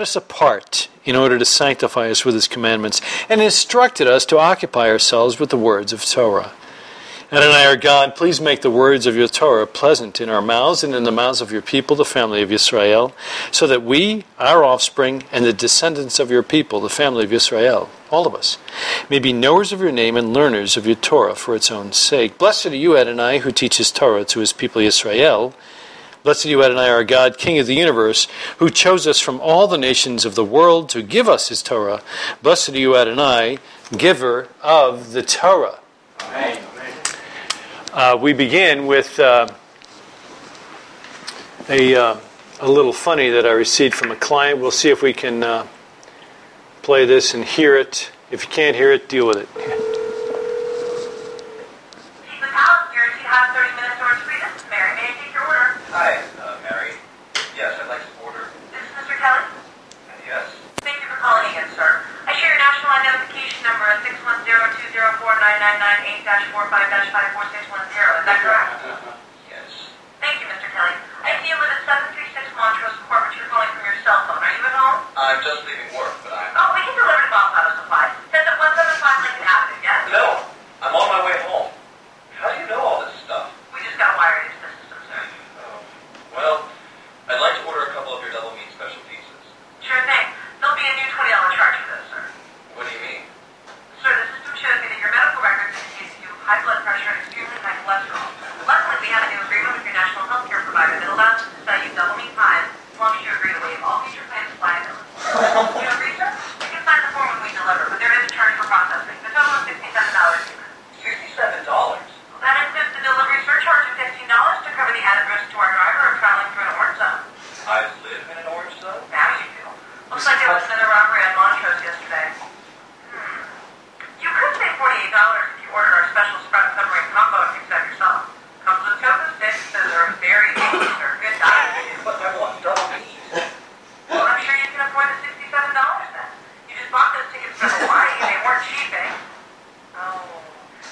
us apart in order to sanctify us with his commandments, and instructed us to occupy ourselves with the words of Torah. Adonai our God, please make the words of your Torah pleasant in our mouths and in the mouths of your people, the family of Israel, so that we, our offspring, and the descendants of your people, the family of Israel, all of us, may be knowers of your name and learners of your Torah for its own sake. Blessed are you, Adonai, who teaches Torah to his people Israel. Blessed you, Adonai, our God, King of the universe, who chose us from all the nations of the world to give us his Torah. Blessed are you, Adonai, giver of the Torah. Amen. Uh, we begin with uh, a, uh, a little funny that I received from a client. We'll see if we can uh, play this and hear it. If you can't hear it, deal with it. Chief McAllister, do you have 30 minutes or a This is Mary. May I take your order? Hi, uh, Mary. Yes, I'd like to order. This is Mr. Kelly. Uh, yes. Thank you for calling again, sir. I share your national identification number as 610-204-9998-45-5461. Is that correct? Yes. Thank you, Mr. Kelly. I see you live at 736 Montrose Court, but you're calling from your cell phone. Are you at home? I'm just leaving work, but I'm. Oh, we can deliver to Bob Auto Supply. Send at 175 Lincoln Avenue, yes? No, I'm on my way home. How do you know all this stuff? We just got wired into the system, sir. Oh. Well, I'd like to order a couple of your double meat special pieces. Sure thing. There'll be a new $20 charge for this, sir. What do you mean? Shows me that your medical records indicate that you have high blood pressure and extremely high cholesterol. Luckily, we have a new agreement with your national health care provider that allows us to sell you double meat pies as long as you agree to waive all future claims liability. Do you agree, sir? You can sign the form when we deliver, but there is a charge for processing. The total is $67. Sixty-seven dollars. That includes the delivery surcharge of $15 to cover the added risk to our driver of traveling through an orange zone. I live in an orange zone. Now you do. Looks like there was another robbery on Montrose yesterday. You $48 if you ordered our special spread submarine combo and fix that yourself. Comes with tofu sticks, so they're very tasty. They're a good diet. But I want double meat. Well, I'm sure you can afford the $67 then. You just bought those tickets for Hawaii. They weren't cheap, eh? Oh.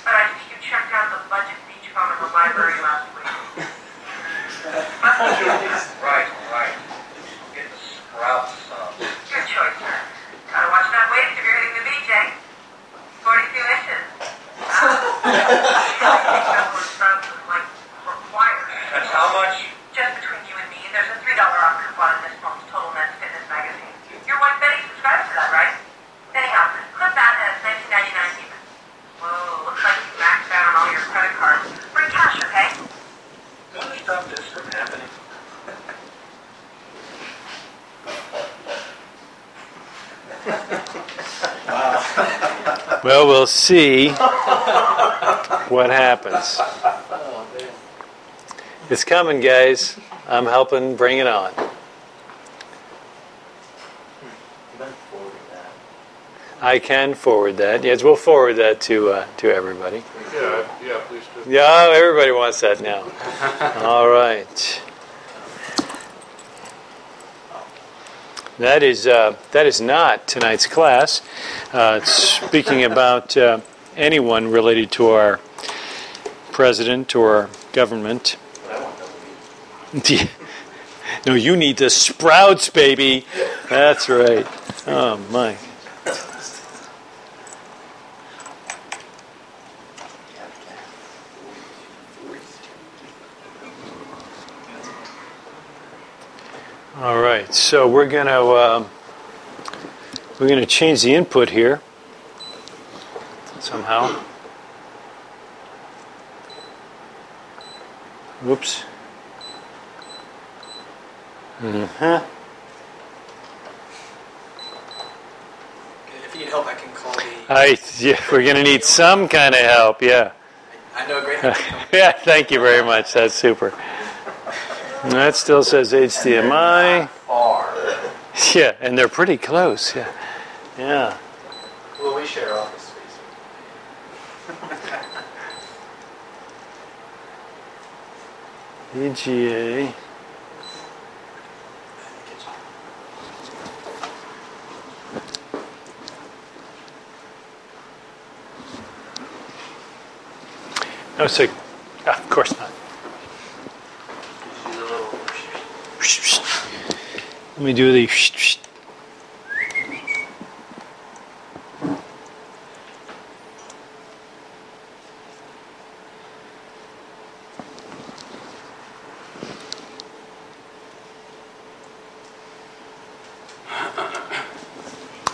But I see you checked out the budget beach bum in the library last week. Must be you. Right, right. I'm getting the sprouts some. Good choice, sir. Gotta watch that waist if you're hitting the beach, eh? 42 inches. Wow. like required. That's how much? Just between you and me, there's a $3 off coupon in this month's Total Men's Fitness magazine. Your wife Betty subscribes to that, right? Anyhow, clip that as 1999 even. Whoa, looks like you maxed out on all your credit cards. Bring cash, okay? Gonna stop this from happening. Well, we'll see what happens. It's coming, guys. I'm helping bring it on. I can forward that. Yes, we'll forward that to uh, to everybody. Yeah, yeah, please do. Yeah, everybody wants that now. All right. That is uh, that is not tonight's class. Uh, speaking about uh, anyone related to our president or our government. no, you need the sprouts, baby. That's right. Oh my. All right, so we're going to um, we're going to change the input here somehow. Whoops. Uh-huh. If you need help, I can call the. I yeah, we're going to need some kind of help. Yeah. I know a great yeah. Thank you very much. That's super. And that still says HDMI. Yeah, and they're pretty close. Yeah. Yeah. Well, we share office space. EGA. No, so, ah, of course not. Let me do the.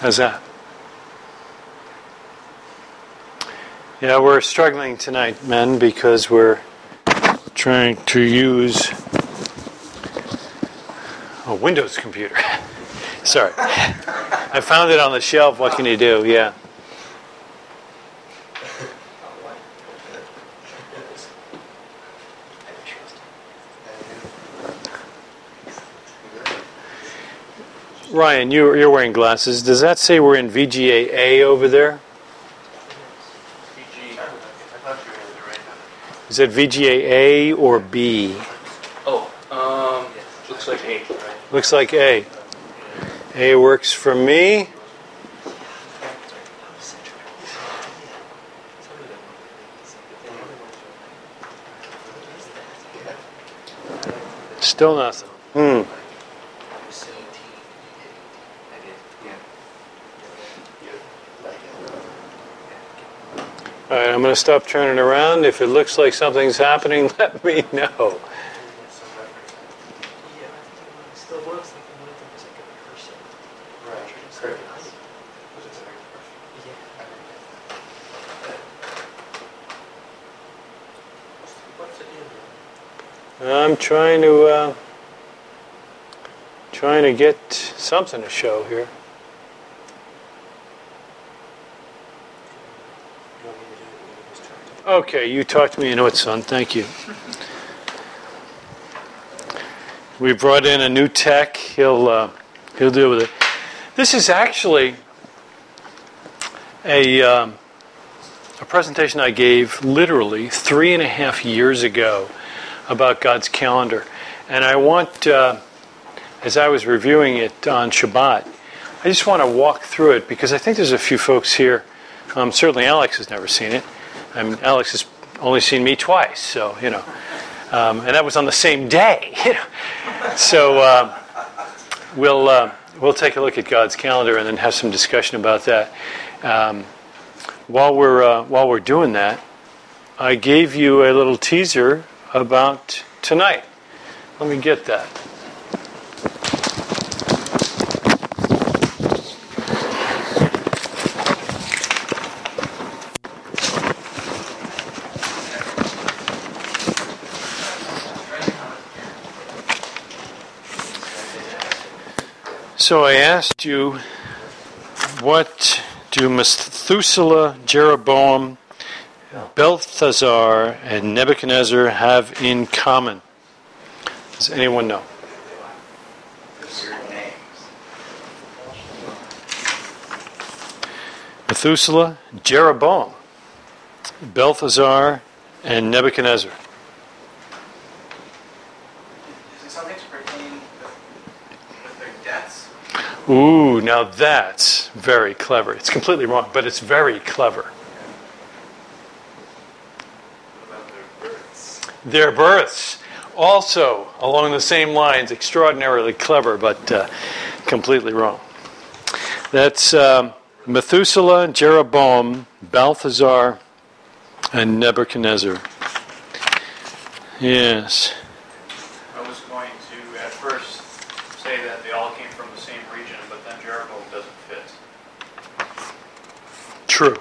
How's that? Yeah, we're struggling tonight, men, because we're trying to use a Windows computer. Sorry. I found it on the shelf. What can you do? Yeah. Ryan, you, you're wearing glasses. Does that say we're in VGA A over there? Is PG. I thought you were in the right number. Is it VGA A or B? Oh, um, looks like A. Looks like A. A works for me. Still nothing. Hmm. All right, I'm going to stop turning around. If it looks like something's happening, let me know. I'm trying to uh, trying to get something to show here. You want me to do it? You want me to just try it? Okay, you talked to me into it, son. Thank you. We brought in a new tech. He'll uh, he'll deal with it. This is actually a um, a presentation I gave literally three and a half years ago about God's calendar, and I want, uh, as I was reviewing it on Shabbat, I just want to walk through it because I think there's a few folks here. Um, certainly, Alex has never seen it. I mean, Alex has only seen me twice, so you know, um, and that was on the same day. You know, so uh, we'll uh, we'll take a look at God's calendar and then have some discussion about that. Um, while we're uh, while we're doing that, I gave you a little teaser about tonight. Let me get that. So I asked you, what do Methuselah, Jeroboam, Balthazar, and Nebuchadnezzar have in common? Does anyone know? Methuselah, Jeroboam, Balthazar, and Nebuchadnezzar. Is it something to pertain with, with their deaths? Ooh, now that's very clever. It's completely wrong, but it's very clever. Their births? Their births, also along the same lines, extraordinarily clever, but uh, completely wrong. That's um, Methuselah, Jeroboam, Balthazar, and Nebuchadnezzar. Yes. I was going to at first say that they all came from the same region, but then Jeroboam doesn't fit. True. So, Um, you don't have the one. It's not in output.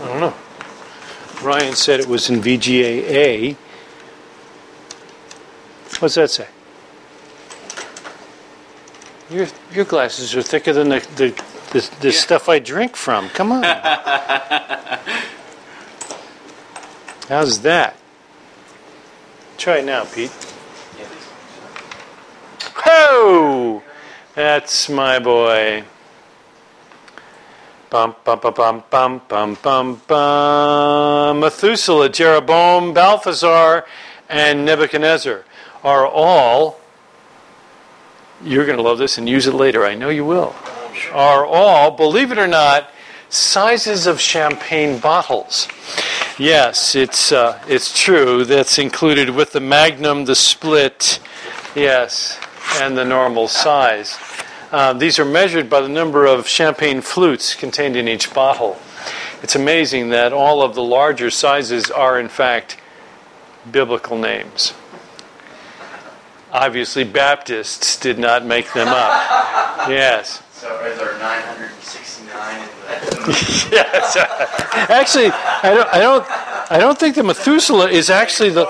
I don't know. Ryan said it was in VGA A. What's that say? Your, your glasses are thicker than the, the, the, the stuff I drink from. Come on. How's that? Try it now, Pete. Ho! That's my boy. Bum bum bum bum bum bum bum bum. Methuselah, Jeroboam, Balthazar, and Nebuchadnezzar are all. You're going to love this and use it later. I know you will. Are all, believe it or not, sizes of champagne bottles. Yes, it's uh, it's true. That's included with the Magnum, the Split, yes, and the normal size. Uh, these are measured by the number of champagne flutes contained in each bottle. It's amazing that all of the larger sizes are, in fact, biblical names. Obviously, Baptists did not make them up. Yes. So is there 969 in the... Yes. Actually, I don't, I don't, I don't think the Methuselah is actually the,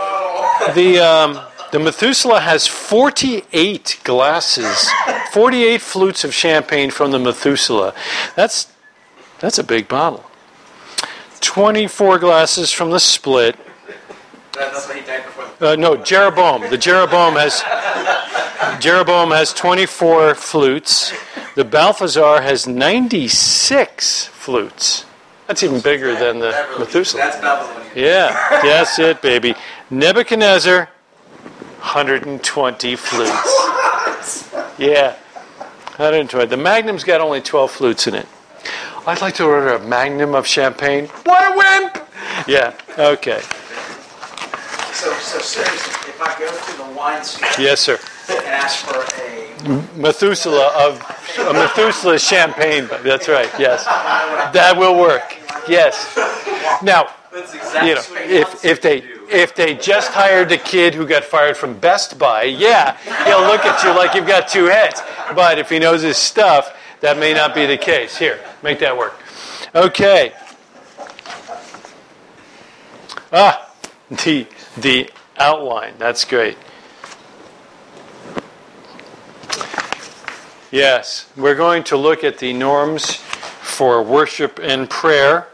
the, um, the Methuselah has 48 glasses, 48 flutes of champagne from the Methuselah. That's, that's a big bottle. 24 glasses from the split. That's what he died before. Uh, no, Jeroboam. The Jeroboam has Jeroboam has 24 flutes. The Balthazar has 96 flutes. That's even bigger than the Methuselah. Yeah, that's it, baby. Nebuchadnezzar, 120 flutes. Yeah, 120. The Magnum's got only 12 flutes in it. I'd like to order a Magnum of champagne. What a wimp! Yeah, okay. So, so seriously, if I go to the wine store Yes, sir. And ask for a... Methuselah of a Methuselah champagne. That's right. Yes, that will work. Yes. Now, you know, if if they if they just hired a kid who got fired from Best Buy, yeah, he'll look at you like you've got two heads. But if he knows his stuff, that may not be the case. Here, make that work. Okay. Ah, the the outline. That's great. Yes, we're going to look at the norms for worship and prayer.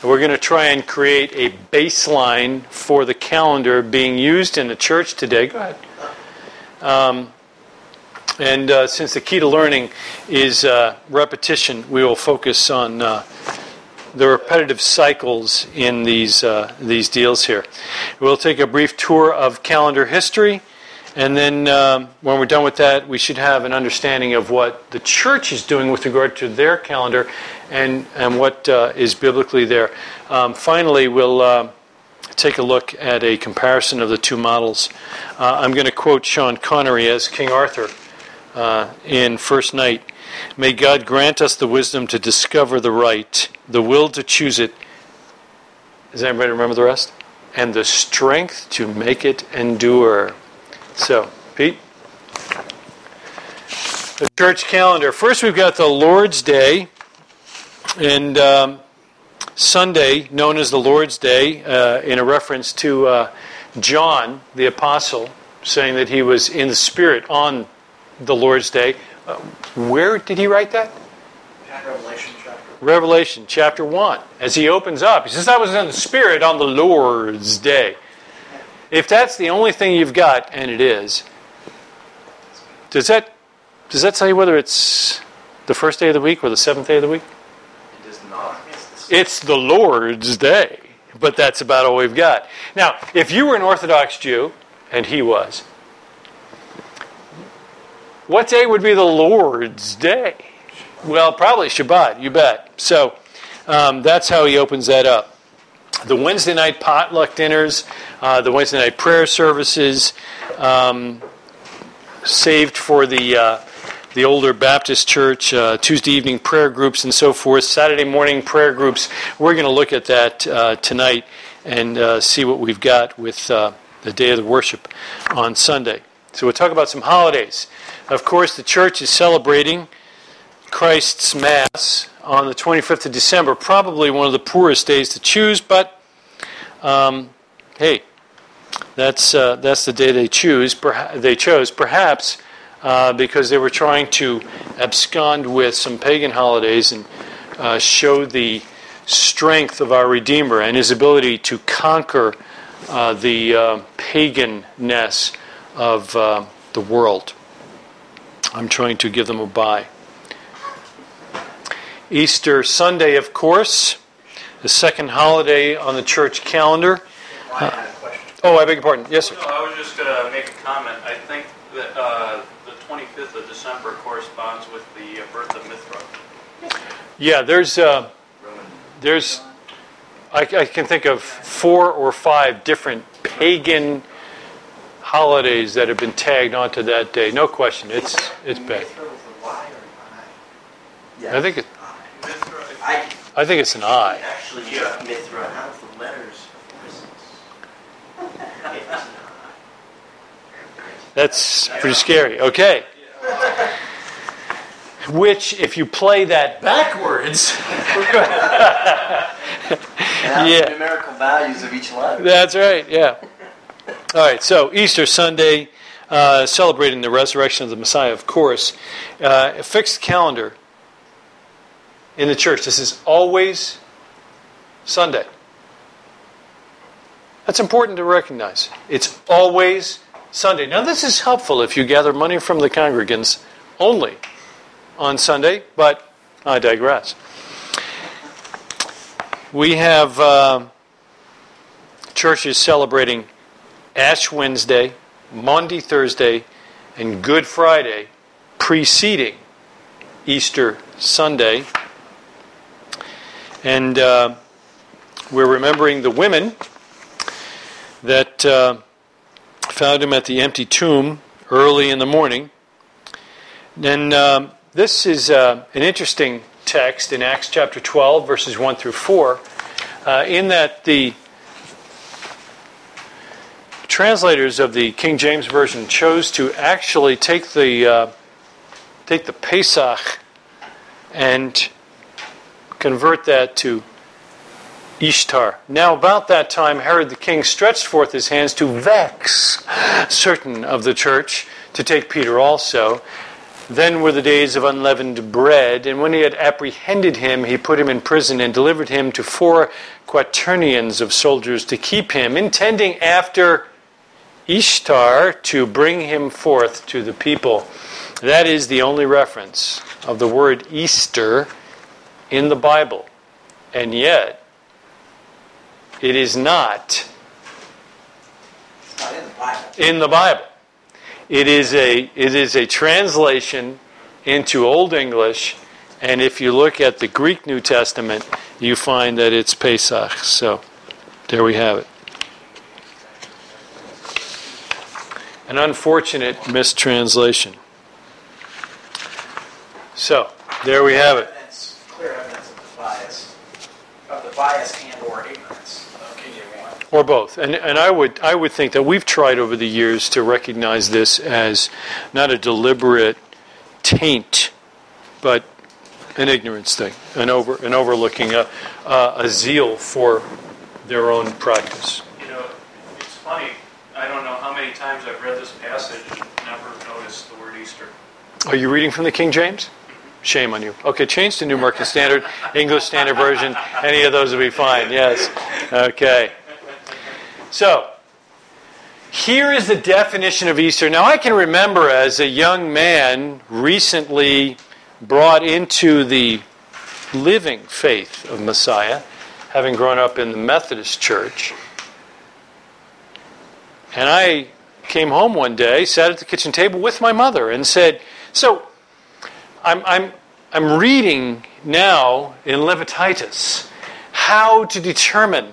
And we're going to try and create a baseline for the calendar being used in the church today. Go ahead. Um, and uh, since the key to learning is uh, repetition, we will focus on uh, the repetitive cycles in these uh, these deals here. We'll take a brief tour of calendar history. And then um, when we're done with that, we should have an understanding of what the church is doing with regard to their calendar and, and what uh, is biblically there. Um, finally, we'll uh, take a look at a comparison of the two models. Uh, I'm going to quote Sean Connery as King Arthur uh, in First Knight. May God grant us the wisdom to discover the right, the will to choose it. Does anybody remember the rest? And the strength to make it endure. So, Pete? The church calendar. First, we've got the Lord's Day, and um, Sunday, known as the Lord's Day, uh, in a reference to uh, John, the apostle, saying that he was in the Spirit on the Lord's Day. Uh, where did he write that? Revelation chapter. Revelation chapter 1. As he opens up, he says, I was in the Spirit on the Lord's Day. If that's the only thing you've got, and it is, does that does that tell you whether it's the first day of the week or the seventh day of the week? It does not. It's the Lord's Day, but that's about all we've got. Now, if you were an Orthodox Jew, and he was, what day would be the Lord's Day? Well, probably Shabbat, you bet. So um, that's how he opens that up. The Wednesday night potluck dinners, uh, the Wednesday night prayer services, um, saved for the uh, the older Baptist church, uh, Tuesday evening prayer groups, and so forth. Saturday morning prayer groups. We're going to look at that uh, tonight and uh, see what we've got with uh, the day of the worship on Sunday. So we'll talk about some holidays. Of course, the church is celebrating Christ's Mass on the 25th of December. Probably one of the poorest days to choose, but um, hey, that's uh, that's the day they choose. Perha- they chose perhaps uh, because they were trying to abscond with some pagan holidays and uh, show the strength of our Redeemer and His ability to conquer uh, the uh, paganness of uh, the world. I'm trying to give them a bye. Easter Sunday, of course, the second holiday on the church calendar. Ryan had a question. Oh, I beg your pardon. Yes, sir. No, I was just going to make a comment. I think that uh, the 25th of December corresponds with the uh, birth of Mithra. Yeah, there's uh, there's I, I can think of four or five different pagan holidays that have been tagged onto that day. No question, it's it's bad. Mithra with a Y or I? I think it, Mithra, I, I think it's an I. Actually, you may throw out of the letters of Christmas. It's an That's pretty scary. Okay. Which, if you play that backwards, Yeah. the numerical values of each letter. that's right, yeah. All right, so Easter Sunday, uh, celebrating the resurrection of the Messiah, of course. Uh, a fixed calendar in the church. This is always Sunday. That's important to recognize. It's always Sunday. Now, this is helpful if you gather money from the congregants only on Sunday, but I digress. We have uh, churches celebrating Ash Wednesday, Maundy Thursday, and Good Friday preceding Easter Sunday. And uh, we're remembering the women that uh, found him at the empty tomb early in the morning. And um, this is uh, an interesting text in Acts chapter 12, verses 1 through 4, uh, in that the translators of the King James Version chose to actually take the, uh, take the Pesach and convert that to Ishtar. Now, about that time, Herod the king stretched forth his hands to vex certain of the church, to take Peter also. Then were the days of unleavened bread, and when he had apprehended him, he put him in prison and delivered him to four quaternions of soldiers to keep him, intending after Ishtar to bring him forth to the people. That is the only reference of the word Easter in the Bible. And yet, it is not not in the Bible. in the Bible. It is a it is a translation into Old English, and if you look at the Greek New Testament, you find that it's Pesach. So there we have it. An unfortunate mistranslation. So there we have it. Evidence, clear evidence of the bias, of the bias and or ignorance of KJ1. or both. And and I would I would think that we've tried over the years to recognize this as not a deliberate taint, but an ignorance thing, an over an overlooking a a, a zeal for their own practice. You know, it's funny, I don't know how many times I've read this passage and never noticed the word Easter. Are you reading from the King James? Shame on you. Okay, change to New American Standard, English Standard Version. Any of those would be fine. Yes. Okay. So, here is the definition of Easter. Now, I can remember as a young man recently brought into the living faith of Messiah, having grown up in the Methodist Church. And I came home one day, sat at the kitchen table with my mother, and said, So, I'm, I'm, I'm reading now in Leviticus how to determine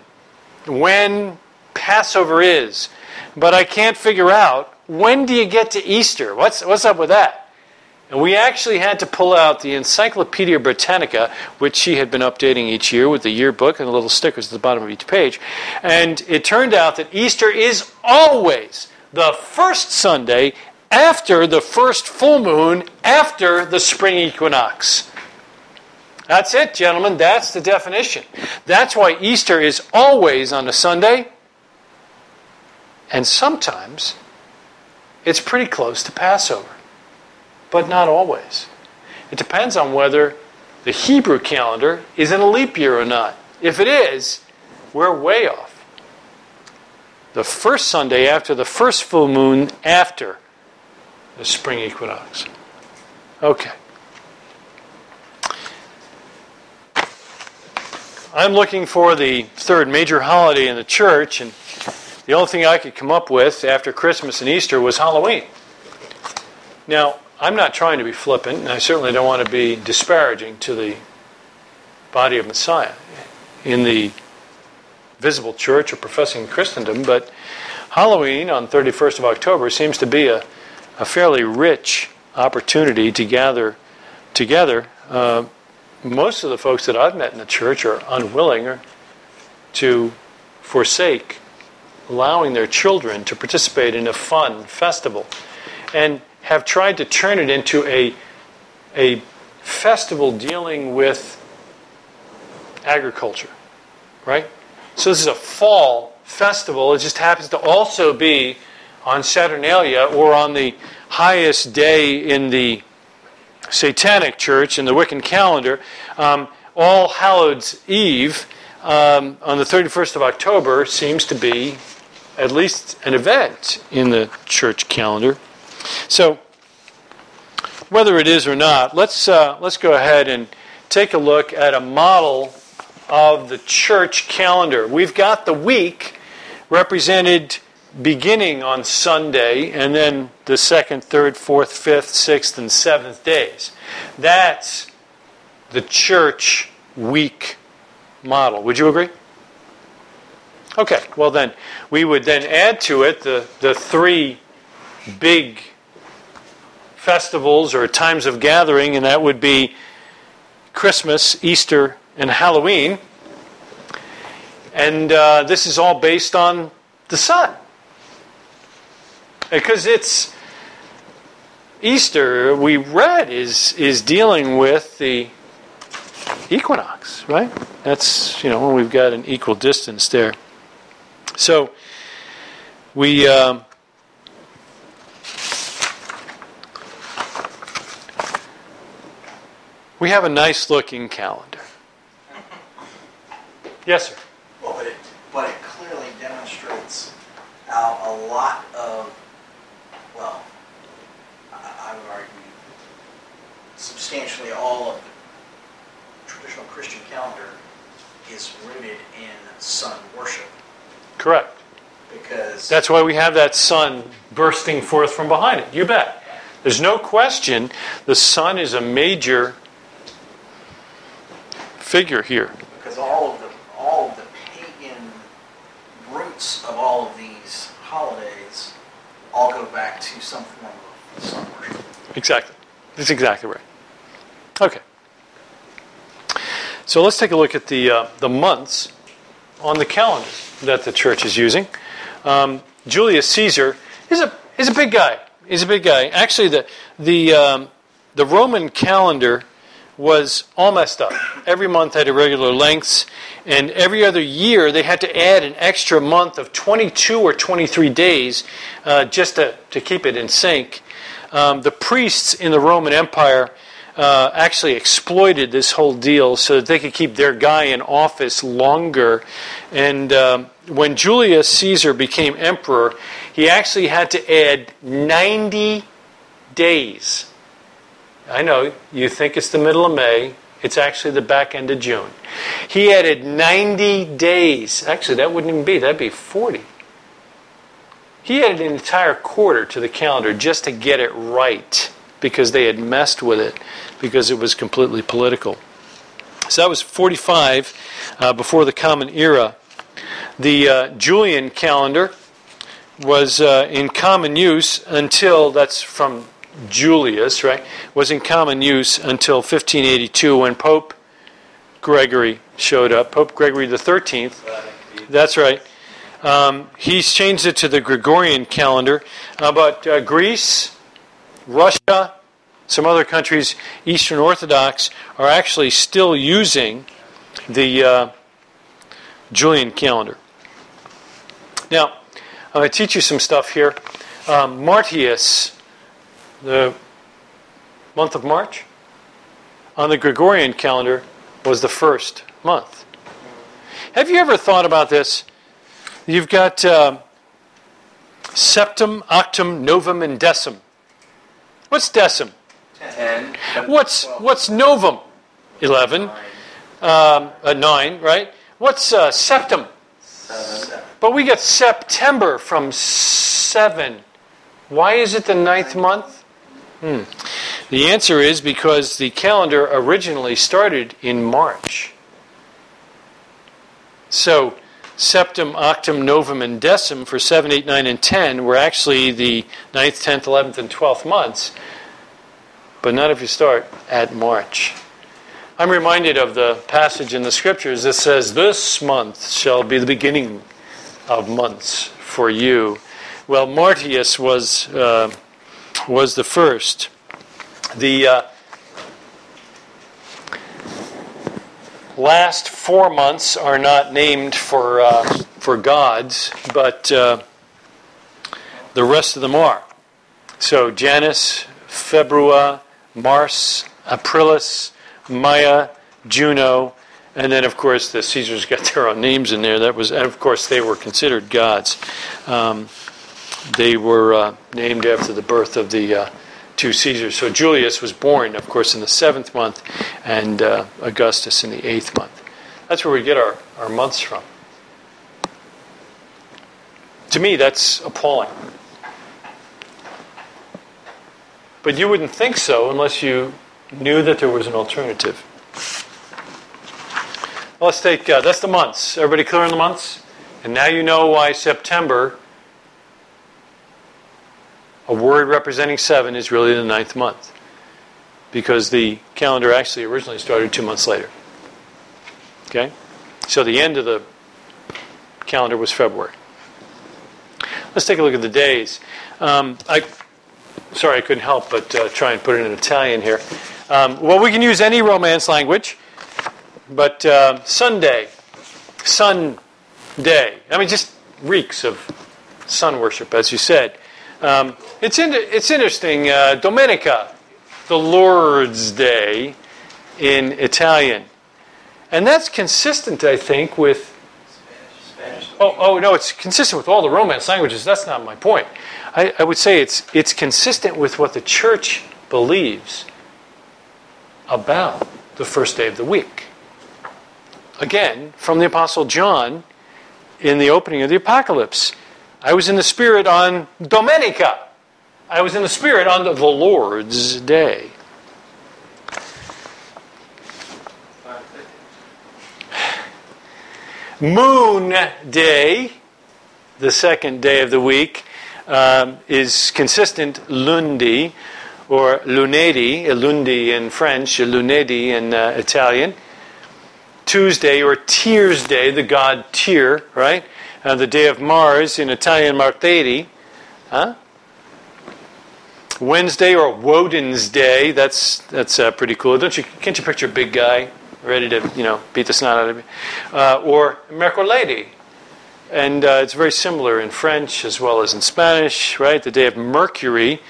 when Passover is, but I can't figure out when do you get to Easter? What's, what's up with that? And we actually had to pull out the Encyclopedia Britannica, which she had been updating each year with the yearbook and the little stickers at the bottom of each page. And it turned out that Easter is always the first Sunday after the first full moon after the spring equinox. That's it, gentlemen. That's the definition. That's why Easter is always on a Sunday, and sometimes it's pretty close to Passover, but not always. It depends on whether the Hebrew calendar is in a leap year or not. If it is, we're way off. The first Sunday after the first full moon after the spring equinox. Okay. I'm looking for the third major holiday in the church, and the only thing I could come up with after Christmas and Easter was Halloween. Now, I'm not trying to be flippant, and I certainly don't want to be disparaging to the body of Messiah in the visible church or professing Christendom, but Halloween on 31st of October seems to be a, a fairly rich opportunity to gather together uh, most of the folks that I've met in the church are unwilling to forsake allowing their children to participate in a fun festival and have tried to turn it into a, a festival dealing with agriculture, right? So this is a fall festival. It just happens to also be on Saturnalia or on the highest day in the Satanic Church in the Wiccan calendar, um, All Hallows Eve um, on the 31st of October seems to be at least an event in the church calendar. So, whether it is or not, let's, uh, let's go ahead and take a look at a model of the church calendar. We've got the week represented beginning on Sunday and then the second, third, fourth, fifth, sixth, and seventh days. That's the church week model. Would you agree? Okay, well then, we would then add to it the, the three big festivals or times of gathering, and that would be Christmas, Easter, and Halloween. And uh, this is all based on the sun. Because it's Easter, we read, is, is dealing with the equinox, right? That's, you know, when we've got an equal distance there. So, we. Um, we have a nice looking calendar. Yes, sir. Well, but it, but it clearly demonstrates how a lot of, well, I, I would argue substantially all of the traditional Christian calendar is rooted in sun worship Correct. because That's why we have that sun bursting forth from behind it. You bet. There's no question the sun is a major figure here. because all of the all of the pagan roots of all of these holidays all go back to some form of sun worship. Exactly. That's exactly right. Okay. So let's take a look at the, uh, the months on the calendar that the church is using. Um, Julius Caesar is a, is a big guy. He's a big guy. Actually, the, the, um, the Roman calendar was all messed up. Every month had irregular lengths, and every other year they had to add an extra month of 22 or 23 days uh, just to, to keep it in sync. Um, the priests in the Roman Empire uh, actually exploited this whole deal so that they could keep their guy in office longer. And um, when Julius Caesar became emperor, he actually had to add 90 days. I know you think it's the middle of May. It's actually the back end of June. He added 90 days. Actually, that wouldn't even be, that'd be 40. He added an entire quarter to the calendar just to get it right because they had messed with it because it was completely political. So that was 45 uh, before the Common Era. The uh, Julian calendar was uh, in common use until, that's from Julius, right? Was in common use until 1582 when Pope Gregory showed up. Pope Gregory the 13th. That's right. Um, he's changed it to the Gregorian calendar. Uh, but uh, Greece, Russia, some other countries, Eastern Orthodox, are actually still using the uh, Julian calendar. Now, I'm going to teach you some stuff here. Um, Martius, the month of March, on the Gregorian calendar was the first month. Have you ever thought about this? You've got uh, septum, octum, novum, and decim. What's decim? Ten. What's what's novum? Eleven. Um, uh, nine, right? What's uh, septum? Seven. But we get September from seven. Why is it the ninth month? Hmm. The answer is because the calendar originally started in March. So, septum, octum, novum, and decim for 7, 8, 9, and 10 were actually the 9th, 10th, 11th, and 12th months, but not if you start at March. I'm reminded of the passage in the scriptures that says, This month shall be the beginning of months for you. Well, Martius was, uh, was the first. The uh, last four months are not named for, uh, for gods, but uh, the rest of them are. So Janus, Februa, Mars, Aprilis, Maya, Juno, and then of course the Caesars got their own names in there. That was, and of course they were considered gods. Um, they were uh, named after the birth of the two Caesars. So Julius was born, of course, in the seventh month, and uh, Augustus in the eighth month. That's where we get our, our months from. To me, that's appalling. But you wouldn't think so unless you knew that there was an alternative. Let's take, uh, that's the months. Everybody clear on the months? And now you know why September, a word representing seven, is really the ninth month. Because the calendar actually originally started two months later. Okay? So the end of the calendar was February. Let's take a look at the days. Um, I, sorry, I couldn't help but uh, try and put it in Italian here. Um, well, we can use any Romance language, but uh, Sunday, Sun Day, I mean, just reeks of sun worship, as you said. Um, it's, in, it's interesting. Uh, Domenica, the Lord's Day in Italian. And that's consistent, I think, with. Spanish. Oh, oh no, it's consistent with all the Romance languages. That's not my point. I, I would say it's, it's consistent with what the church believes about the first day of the week. Again, from the Apostle John in the opening of the Apocalypse. I was in the Spirit on Domenica. I was in the Spirit on the Lord's Day. Moon Day, the second day of the week, um, is consistent lundi or lunedi, lundi in French, lunedi in uh, Italian. Tuesday or Tears Day, the god Tyr, right? Uh, the day of Mars in Italian Martedi. Huh? Wednesday or Woden's Day, that's, that's uh, pretty cool. Don't you, can't you picture a big guy ready to, you know, beat the snot out of you? Uh, or Mercoledi. And uh, it's very similar in French as well as in Spanish, right? The day of Mercury.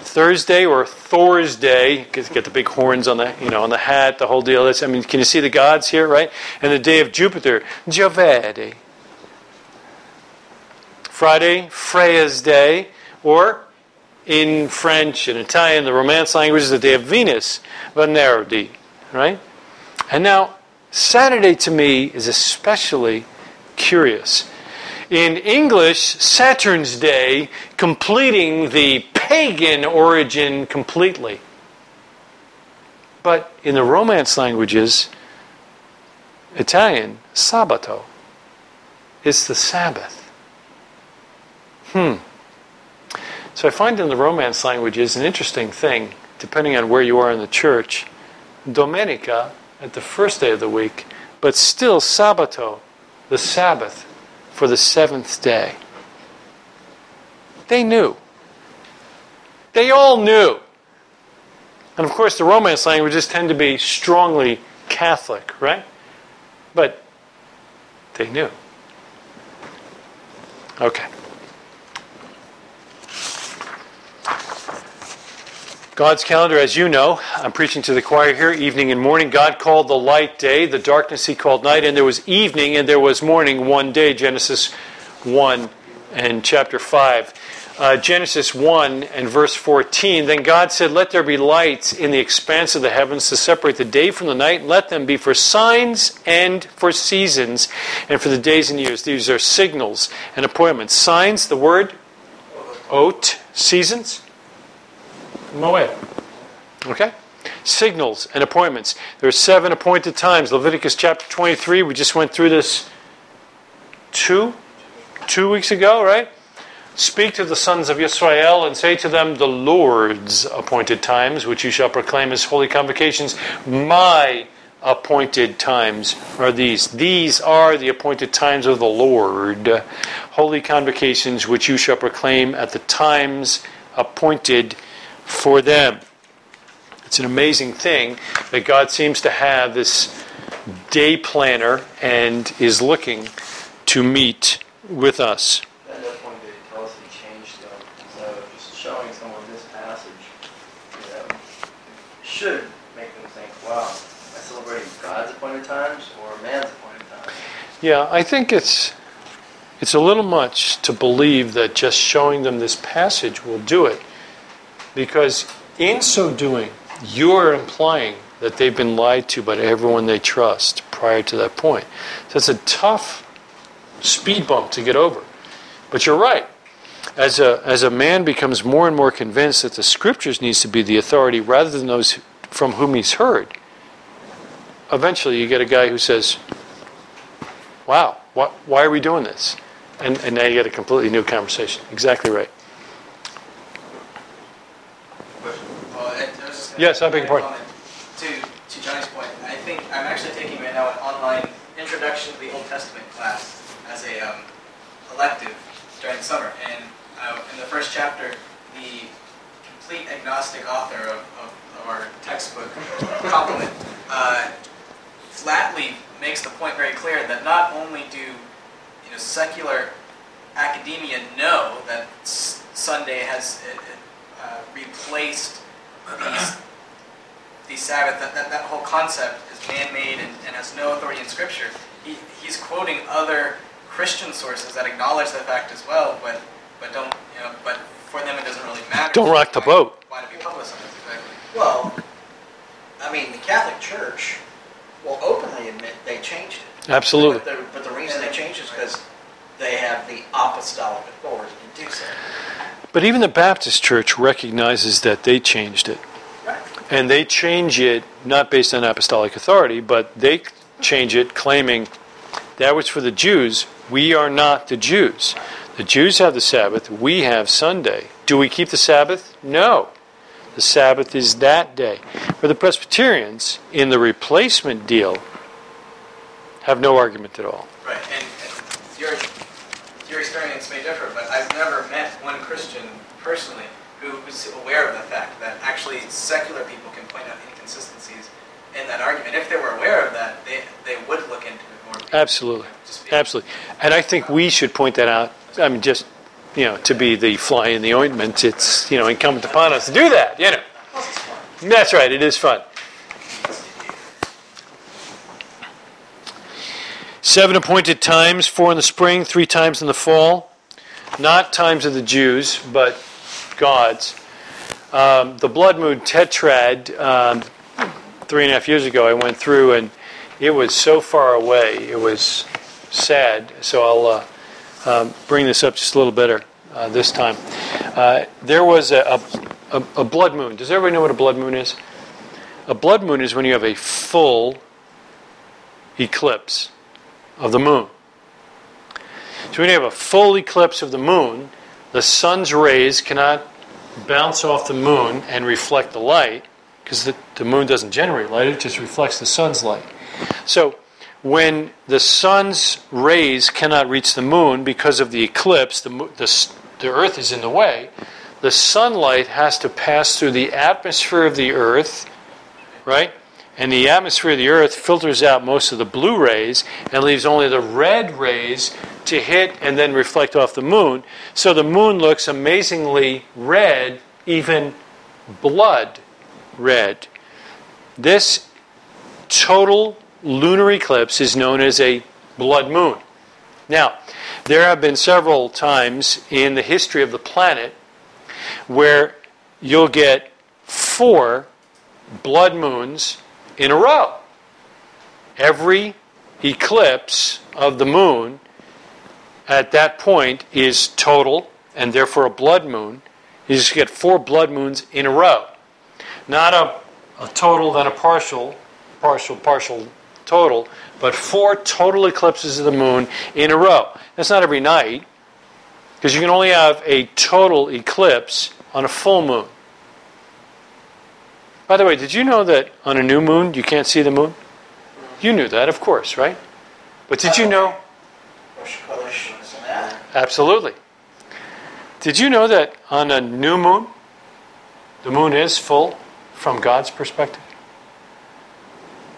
Thursday or Thor's Day, get, get the big horns on the you know on the hat, the whole deal. That's, I mean, can you see the gods here, right? And the day of Jupiter, Giovedi. Friday, Freya's Day, or in French and Italian, the Romance languages, the day of Venus, Venerdi, right? And now, Saturday to me is especially curious. In English, Saturn's Day, completing the pagan origin completely. But in the Romance languages, Italian, Sabato, is the Sabbath. Hmm. So I find in the Romance languages an interesting thing, depending on where you are in the church. Domenica at the first day of the week, but still Sabato, the Sabbath, for the seventh day. They knew. They all knew. And of course, the Romance languages tend to be strongly Catholic, right? But they knew. Okay. God's calendar, as you know, I'm preaching to the choir here, evening and morning. God called the light day, the darkness he called night, and there was evening and there was morning one day, Genesis 1 and chapter 5. Uh, Genesis 1 and verse 14. Then God said, Let there be lights in the expanse of the heavens to separate the day from the night, let them be for signs and for seasons and for the days and years. These are signals and appointments. Signs, the word, oat, seasons, Moed. Okay? Signals and appointments. There are seven appointed times. Leviticus chapter 23, we just went through this two, two weeks ago, right? Speak to the sons of Israel and say to them, The Lord's appointed times, which you shall proclaim as holy convocations, my appointed times are these. These are the appointed times of the Lord, holy convocations which you shall proclaim at the times appointed for them. It's an amazing thing that God seems to have this day planner and is looking to meet with us. At that point, they tell us he changed them. So just showing someone this passage, should make them think, wow, am I celebrating God's appointed times or man's appointed times? Yeah, I think it's it's a little much to believe that just showing them this passage will do it. Because in so doing, you're implying that they've been lied to by everyone they trust prior to that point. So it's a tough speed bump to get over. But you're right. As a, as a man becomes more and more convinced that the scriptures needs to be the authority rather than those from whom he's heard, eventually you get a guy who says, Wow, why, why are we doing this? And, and now you get a completely new conversation. Exactly right. Well, I I was just gonna Yes, I beg your pardon. To, to Johnny's point, I think, I'm actually taking right now an online introduction to the Old Testament class as a um, elective during the summer. And uh, in the first chapter, the complete agnostic author of, of, of our textbook, Complement, uh, flatly makes the point very clear that not only do you know secular academia know that Sunday has uh, uh, replaced these, the Sabbath, that, that, that whole concept is man-made and, and has no authority in Scripture. He, he's quoting other Christian sources that acknowledge the fact as well, but but don't you know? But for them, it doesn't really matter. Don't rock the boat. Why- boat. Why to be publicized exactly? Well, I mean, the Catholic Church will openly admit they changed it. Absolutely. But the, but the reason they changed it is because they have the apostolic authority to do so. But even the Baptist church recognizes that they changed it. And they change it not based on apostolic authority, but they change it claiming that was for the Jews. We are not the Jews. The Jews have the Sabbath, we have Sunday. Do we keep the Sabbath? No. The Sabbath is that day. For the Presbyterians, in the replacement deal, have no argument at all. Right, and, and your your experience may differ, but I've never met one Christian personally who was aware of that secular people can point out inconsistencies in that argument. If they were aware of that, they they would look into it more. Absolutely. Absolutely. And I think we should point that out. I mean, just, you know, to be the fly in the ointment, it's, you know, incumbent upon us to do that, you know. That's right, it is fun. Seven appointed times, four in the spring, three times in the fall. Not times of the Jews, but God's. Um, the blood moon tetrad, um, three and a half years ago, I went through and it was so far away. It was sad. So I'll uh, um, bring this up just a little better uh, this time. Uh, there was a, a, a blood moon. Does everybody know what a blood moon is? A blood moon is when you have a full eclipse of the moon. So when you have a full eclipse of the moon, the sun's rays cannot bounce off the moon and reflect the light because the, the moon doesn't generate light, it just reflects the sun's light. So when the sun's rays cannot reach the moon because of the eclipse, the, the, the earth is in the way, the sunlight has to pass through the atmosphere of the earth, right? And the atmosphere of the earth filters out most of the blue rays and leaves only the red rays to hit and then reflect off the moon. So the moon looks amazingly red, even blood red. This total lunar eclipse is known as a blood moon. Now, there have been several times in the history of the planet where you'll get four blood moons in a row. Every eclipse of the moon at that point is total and therefore a blood moon. You just get four blood moons in a row. Not a, a total, then a partial, partial, partial, total, but four total eclipses of the moon in a row. That's not every night, because you can only have a total eclipse on a full moon. By the way, did you know that on a new moon you can't see the moon? You knew that, of course, right? But did you know? Absolutely. Did you know that on a new moon, the moon is full from God's perspective?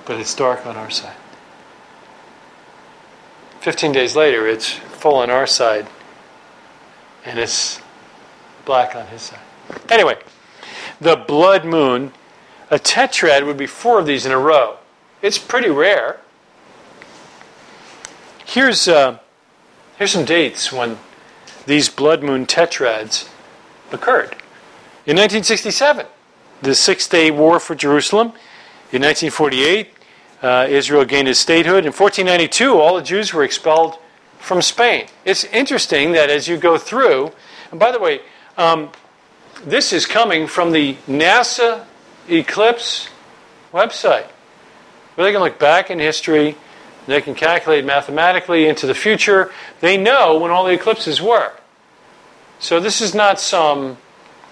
But it's dark on our side. 15 days later, it's full on our side and it's black on his side. Anyway, the blood moon, a tetrad would be four of these in a row. It's pretty rare. Here's, uh, here's some dates when these blood moon tetrads occurred. In 1967, the Six Day War for Jerusalem. In 1948, uh, Israel gained its statehood. In 1492, all the Jews were expelled from Spain. It's interesting that as you go through, and by the way, um, this is coming from the NASA Eclipse website, where they can look back in history, they can calculate mathematically into the future. They know when all the eclipses were. So this is not some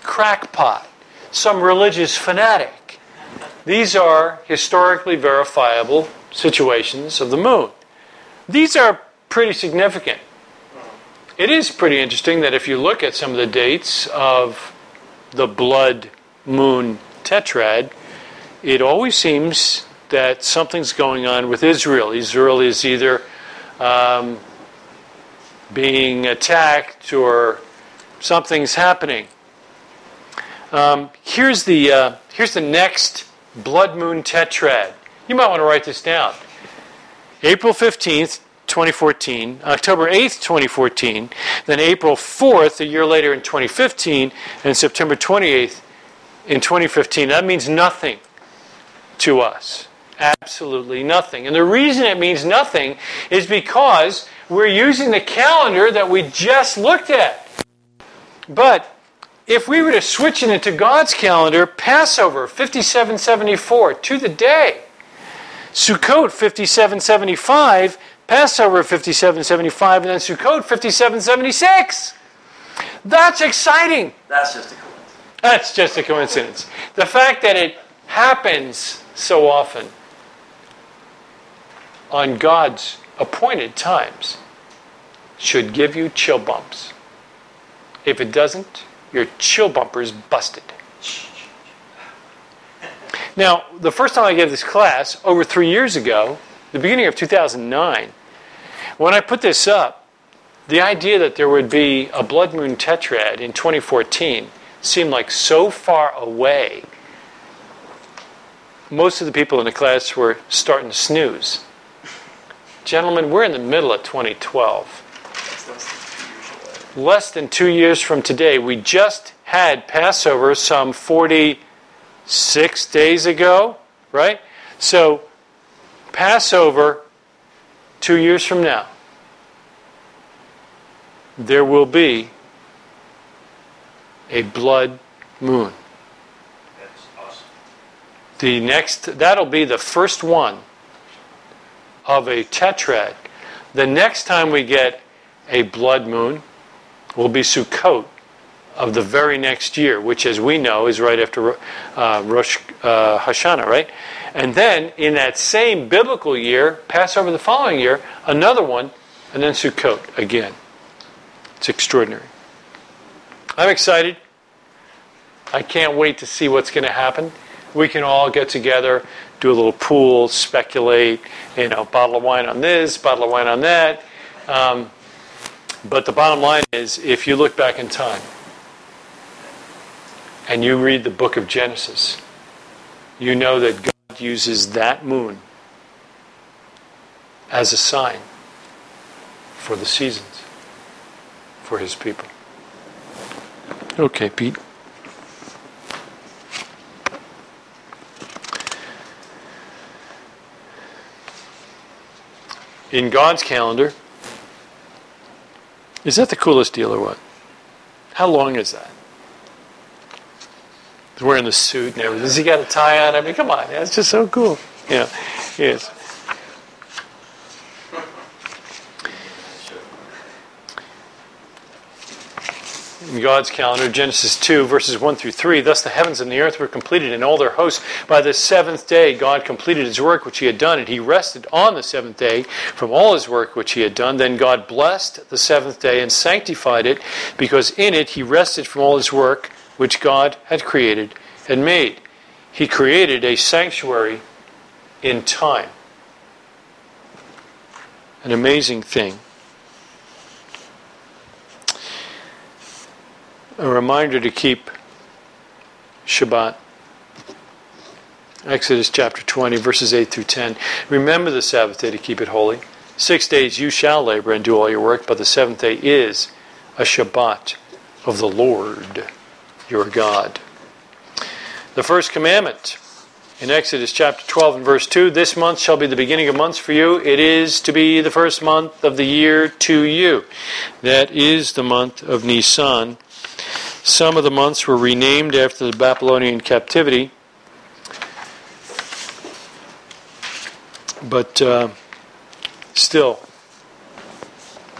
crackpot, some religious fanatic. These are historically verifiable situations of the moon. These are pretty significant. It is pretty interesting that if you look at some of the dates of the blood moon tetrad, it always seems that something's going on with Israel. Israel is either um, being attacked or something's happening. Um, here's the uh, here's the next blood moon tetrad. You might want to write this down. April fifteenth, 2014, October 8th, 2014, then April 4th, a year later in 2015, and September 28th in 2015. That means nothing to us. Absolutely nothing. And the reason it means nothing is because we're using the calendar that we just looked at. But if we were to switch it into God's calendar, Passover 5774 to the day, Sukkot 5775 Passover 5775, and then Sukkot 5776. That's exciting. That's just a coincidence. That's just a coincidence. The fact that it happens so often on God's appointed times should give you chill bumps. If it doesn't, your chill bumper is busted. Now, the first time I gave this class, over three years ago, the beginning of 2009, when I put this up, the idea that there would be a blood moon tetrad in 2014 seemed like so far away. Most of the people in the class were starting to snooze. Gentlemen, we're in the middle of 2012. Less than two years from today, we just had Passover some 46 days ago, right? So, Passover two years from now, there will be a blood moon. That's awesome. The next, that'll be the first one of a tetrad. The next time we get a blood moon will be Sukkot of the very next year, which, as we know, is right after uh, Rosh uh, Hashanah, right? And then in that same biblical year, Passover the following year, another one, and then Sukkot again. It's extraordinary. I'm excited. I can't wait to see what's going to happen. We can all get together, do a little pool, speculate, you know, bottle of wine on this, bottle of wine on that. Um, but the bottom line is if you look back in time and you read the book of Genesis, you know that God uses that moon as a sign for the seasons for his people. Okay, Pete. In God's calendar, is that the coolest deal or what? How long is that? He's wearing the suit and everything. Has he got a tie on? I mean, come on, that's just so cool. Yeah, yes. In God's calendar, Genesis 2, verses 1 through 3. Thus the heavens and the earth were completed and all their hosts. By the seventh day, God completed his work which he had done, and he rested on the seventh day from all his work which he had done. Then God blessed the seventh day and sanctified it, because in it he rested from all his work which God had created and made. He created a sanctuary in time. An amazing thing. A reminder to keep Shabbat. Exodus chapter 20, verses 8 through 10. Remember the Sabbath day to keep it holy. Six days you shall labor and do all your work, but the seventh day is a Shabbat of the Lord your God. The first commandment in Exodus chapter 12 and verse 2 This month shall be the beginning of months for you. It is to be the first month of the year to you. That is the month of Nisan. Some of the months were renamed after the Babylonian captivity. But uh, still,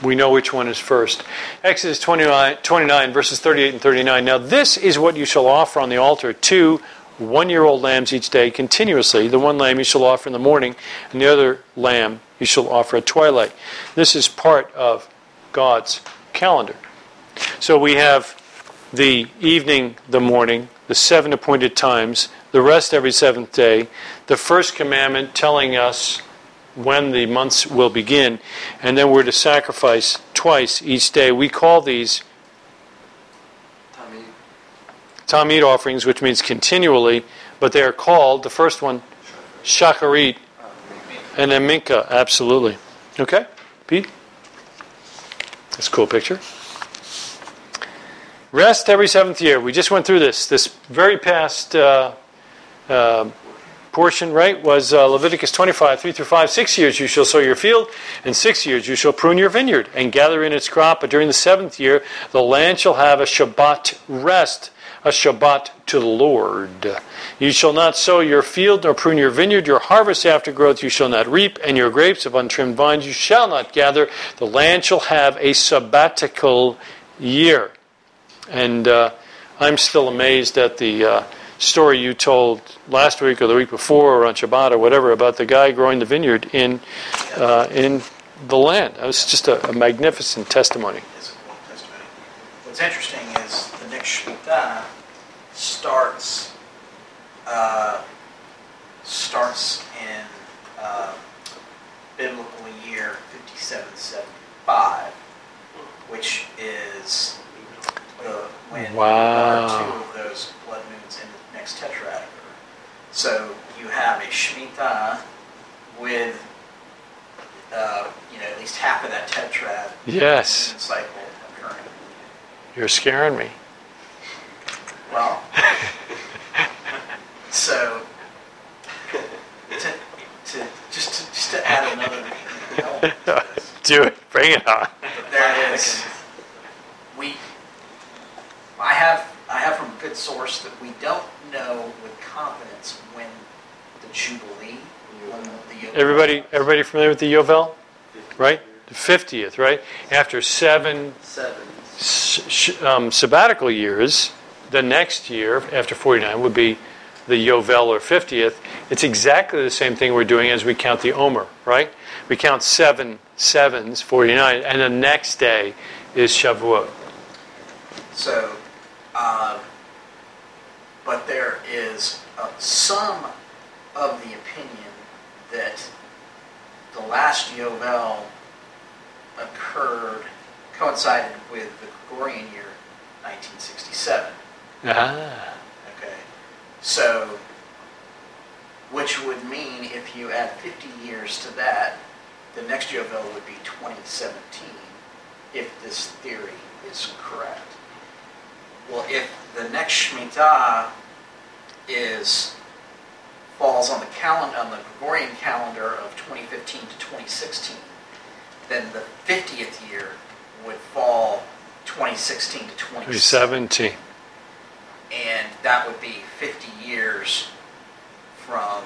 we know which one is first. Exodus 29, 29, verses 38 and 39. Now, this is what you shall offer on the altar two one year old lambs each day continuously. The one lamb you shall offer in the morning, and the other lamb you shall offer at twilight. This is part of God's calendar. So we have the evening, the morning, the seven appointed times, the rest every seventh day, the first commandment telling us when the months will begin, and then we're to sacrifice twice each day. We call these Tamid offerings, which means continually, but they are called, the first one, Shacharit, and then Mincha, absolutely. Okay? Pete? That's a cool picture. Rest every seventh year. We just went through this. This very past uh, uh, portion, right, was uh, Leviticus 25, 3 through 5. Six years you shall sow your field, and six years you shall prune your vineyard, and gather in its crop. But during the seventh year, the land shall have a Shabbat rest, a Shabbat to the Lord. You shall not sow your field nor prune your vineyard. Your harvest after growth you shall not reap, and your grapes of untrimmed vines you shall not gather. The land shall have a sabbatical year. And uh, I'm still amazed at the uh, story you told last week or the week before or on Shabbat or whatever about the guy growing the vineyard in, uh, in the land. It was just a, a magnificent testimony. What's interesting is the next Shemitah starts uh, starts in uh, biblical year 5775, which is the when Wow. there are two of those blood moons in the next tetrad. So you have a Shemitah with uh, you know at least half of that tetrad Yes, cycle occurring. you're scaring me. Well, so to, to just to just to add another element to this, Do it. Bring it on. there is we. I have I have from a good source that we don't know with confidence when the jubilee. When the Everybody, everybody familiar with the Yovel? Right? The 50th, right? After seven seven. s- um, sabbatical years, the next year after 49 would be the Yovel or 50th. It's exactly the same thing we're doing as we count the Omer, right? We count seven sevens, 49, and the next day is Shavuot. So, uh, but there is uh, some of the opinion that the last Yovel occurred, coincided with the Gregorian year 1967. Ah, Okay. So, which would mean if you add 50 years to that, the next Yovel would be 2017, if this theory is correct. Well, if the next Shemitah is falls on the calendar on the Gregorian calendar of 2015 to 2016, then the 50th year would fall 2016 to 2017 and that would be 50 years from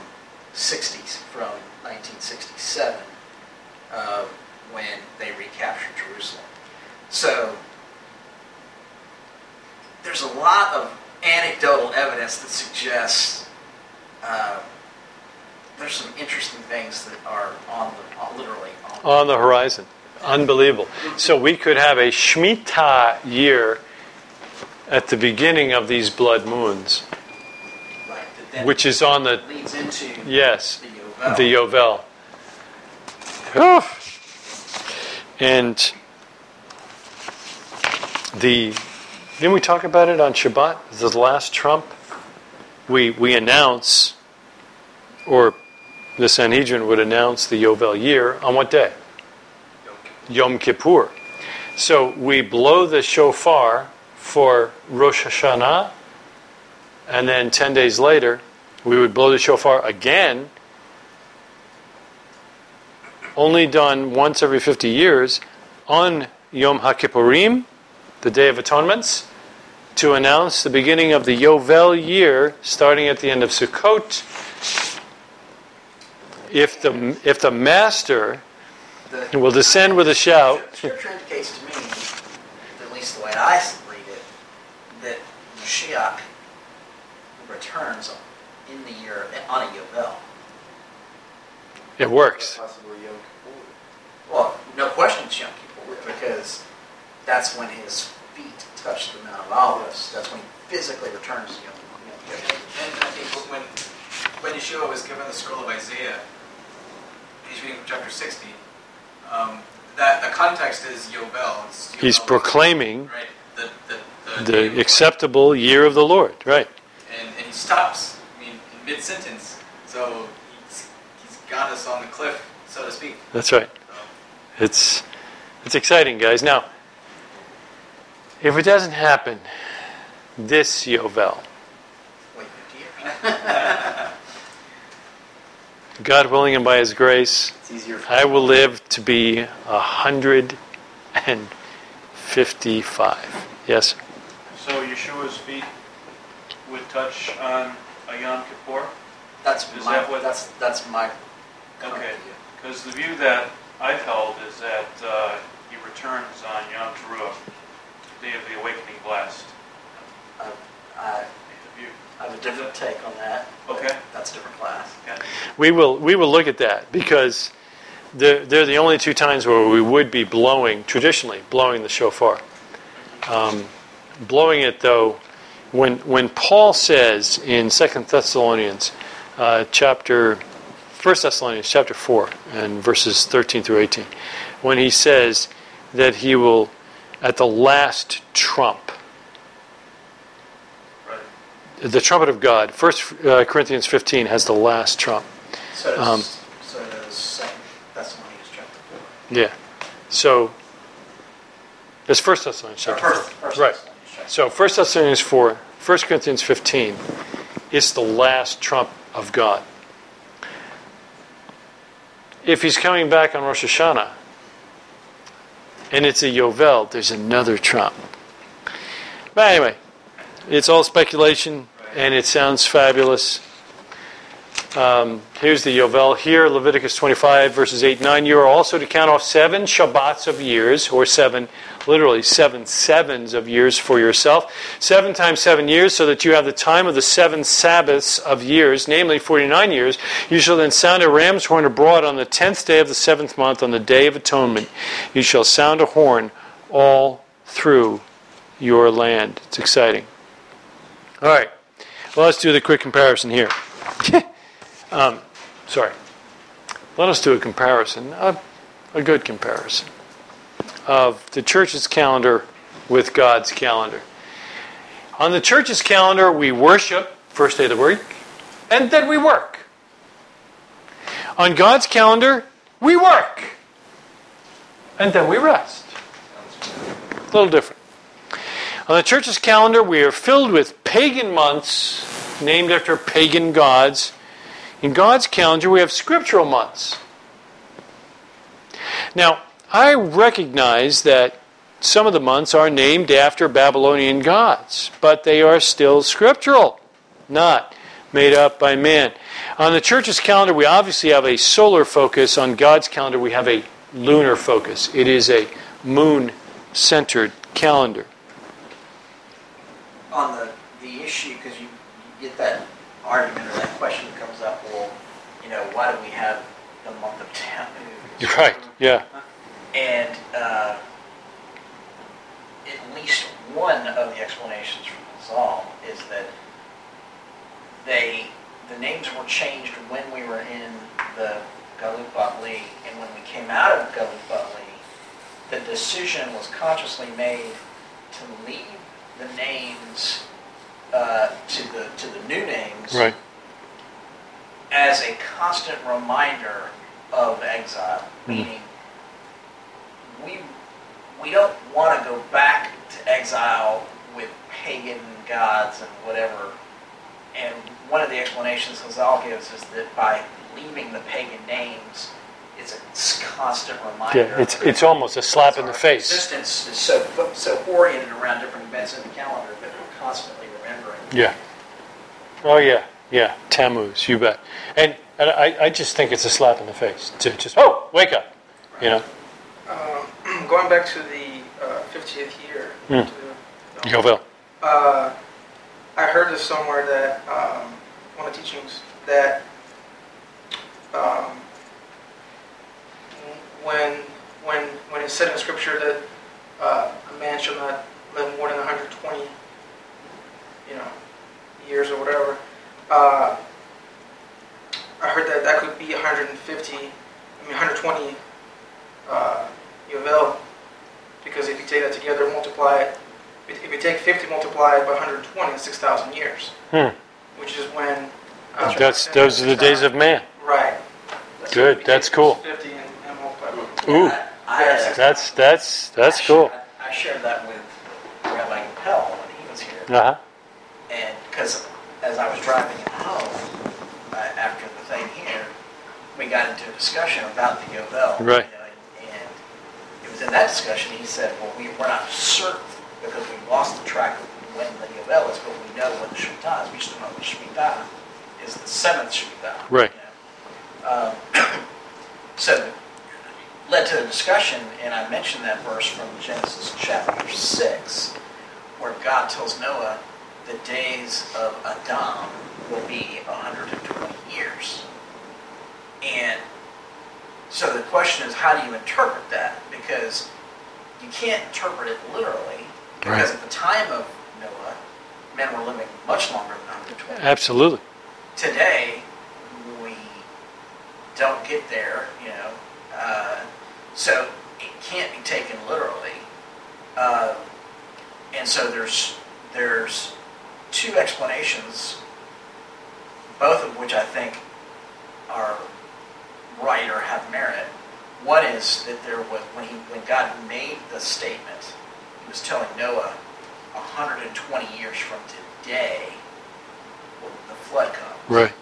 60s, from 1967, uh, when they recaptured Jerusalem. So lot of anecdotal evidence that suggests uh, there's some interesting things that are on the on, literally on. on the horizon. Unbelievable. So we could have a Shemitah year at the beginning of these blood moons, right, which is on the leads into yes, the Yovel. the Yovel. And the didn't we talk about it on Shabbat? The last trump. We we announce, or the Sanhedrin would announce the Yovel year on what day? Yom Kippur. So we blow the shofar for Rosh Hashanah, and then 10 days later, we would blow the shofar again, only done once every 50 years, on Yom HaKippurim, the Day of Atonements, to announce the beginning of the Yovel year, starting at the end of Sukkot. If the, if the master The, will descend with a shout, Scripture indicates to me, at least the way I read it, that Mashiach returns in the year on a Yovel. it works. Possibly Yom Kippur. Well, no question it's Yom Kippur because that's when his feet touch the Mount of Olives. That's when he physically returns to Yom Yom Kippur. And I think when when Yeshua was given the scroll of Isaiah, he's reading from chapter 60. Um, that the context is Yovel. It's He's proclaiming right the the, the, the acceptable year of the Lord, right? and, and he stops. I mean, in mid sentence. So he's, he's got us on the cliff, so to speak. That's right. So, It's it's exciting, guys. Now, if it doesn't happen this Yovel, Wait 50 years. God willing and by His grace, It's easier for I will live to be a hundred and fifty-five. Yes. So Yeshua's feet would touch on a Yom Kippur? That's Is my that what- that's that's my Okay. Because the view that I've held is that uh, he returns on Yom Teruah, day of the awakening blast. I, I, The view. I have a different take on that. Okay. That's a different class. Yeah. We will we will look at that because they're, they're the only two times where we would be blowing traditionally blowing the shofar. Um, blowing it though, when when Paul says in Second Thessalonians, uh, chapter First Thessalonians chapter four and verses thirteen through eighteen, when he says that he will at the last trump Right. the trumpet of God. First uh, Corinthians 15 has the last trump. So Um, so Second Thessalonians chapter four. Yeah. So there's First Thessalonians chapter first, four. first Right. So First Thessalonians 4, 1 Corinthians 15 is the last trump of God. If he's coming back on Rosh Hashanah and it's a Yovel, there's another trump. But anyway, it's all speculation and it sounds fabulous. Um, here's the Yovel here, Leviticus 25, verses 8 and 9. You are also to count off seven Shabbats of years, or seven, literally seven sevens of years for yourself. Seven times seven years, so that you have the time of the seven Sabbaths of years, namely 49 years. You shall then sound a ram's horn abroad on the tenth day of the seventh month, on the day of atonement. You shall sound a horn all through your land. It's exciting. All right. Well, let's do the quick comparison here. um, sorry. Let us do a comparison, a, a good comparison, of the church's calendar with God's calendar. On the church's calendar, we worship, first day of the week, and then we work. On God's calendar, we work, and then we rest. A little different. On the church's calendar, we are filled with pagan months named after pagan gods. In God's calendar, we have scriptural months. Now, I recognize that some of the months are named after Babylonian gods, but they are still scriptural, not made up by man. On the church's calendar, we obviously have a solar focus. On God's calendar, we have a lunar focus. It is a moon centered calendar. On the the issue, because you, you get that argument or that question that comes up, well, you know, why do we have the month of Tammuz? Right. Yeah. And uh, at least one of the explanations from Zal is that they, the names were changed when we were in the Galut Bavel, and when we came out of Galut Bavel, the decision was consciously made to leave the names uh, to the to the new names Right. As a constant reminder of exile, mm-hmm. meaning we we don't want to go back to exile with pagan gods and whatever. And one of the explanations Hazal gives is that by leaving the pagan names, it's a constant reminder. Yeah. It's it's almost a slap in the face. Existence is so so oriented around different events in the calendar that we're constantly remembering. Yeah. Oh yeah. Yeah. Tammuz. You bet. And and I, I just think it's a slap in the face to just oh wake up. You know. Um, going back to the uh, 50th year, Hmm. to, Yovel. uh, I heard this somewhere that um, one of the teachings that um, when when when it's said in Scripture that uh, a man shall not live more than 120, you know, years or whatever. Uh, I heard that that could be 150, I mean 120 uh, Yovel, because if you take that together, multiply it, if if you take 50, multiply it by 120, it's 6,000 years, Hmm. which is when. uh, That's those are the days of man. Right. Good, that's cool. 50 and, and multiply by Ooh. I, I, That's that's that's I cool. shared- I shared that with Rabbi Pell when he was here. Uh huh. And because as I was driving home uh, after the thing here, we got into a discussion about the Yovel. you Right. know, and it was in that discussion he said, well, we, we're not certain because we lost the track of when the Yovel is, but we know when the Shemitah is. We still know the Shemitah is the seventh Shemitah. Right. you know. Um, so led to a discussion, and I mentioned that verse from Genesis chapter 6, where God tells Noah the days of Adam will be 120 years. And so the question is, how do you interpret that? Because you can't interpret it literally, because Right. at the time of Noah, men were living much longer than 120 Absolutely. today we don't get there, you know, uh, so it can't be taken literally. Uh, and so there's there's two explanations, both of which I think are right or have merit. One is that there was when he when God made the statement, he was telling Noah, 120 years from today, will the flood come. Right.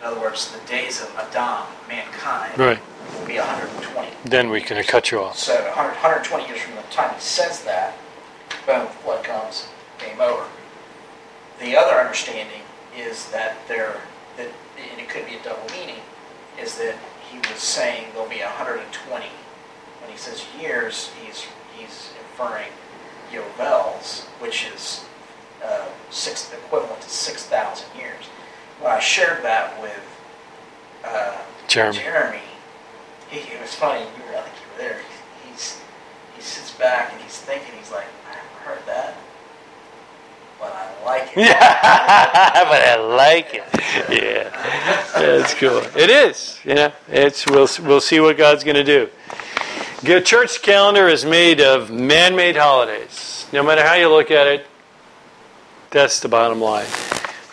In other words, the days of Adam, mankind, Right. will be 120. Then we can cut you off. So 100, 120 years from the time he says that, boom, flood comes, game over. The other understanding is that there, that, and it could be a double meaning, is that he was saying there'll be 120. When he says years, he's he's inferring yovels, which is uh, six equivalent to 6,000 years. When I shared that with uh, Jeremy. Jeremy, he, it was funny. You were, I think you were there. He, he's he sits back and he's thinking. He's like, I haven't heard that, but I like it. Yeah, but I like it. Yeah, that's cool. It is. Yeah, it's. We'll we'll see what God's going to do. The church calendar is made of man-made holidays. No matter how you look at it, that's the bottom line.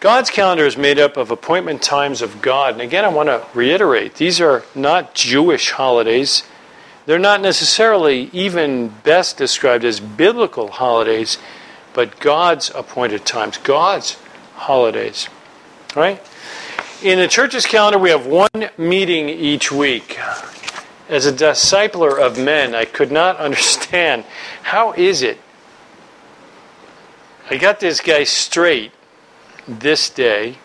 God's calendar is made up of appointment times of God. And again, I want to reiterate these are not Jewish holidays. They're not necessarily even best described as biblical holidays, but God's appointed times, God's holidays. Right? In the church's calendar, we have one meeting each week. As a discipler of men, I could not understand how is it I got this guy straight this day,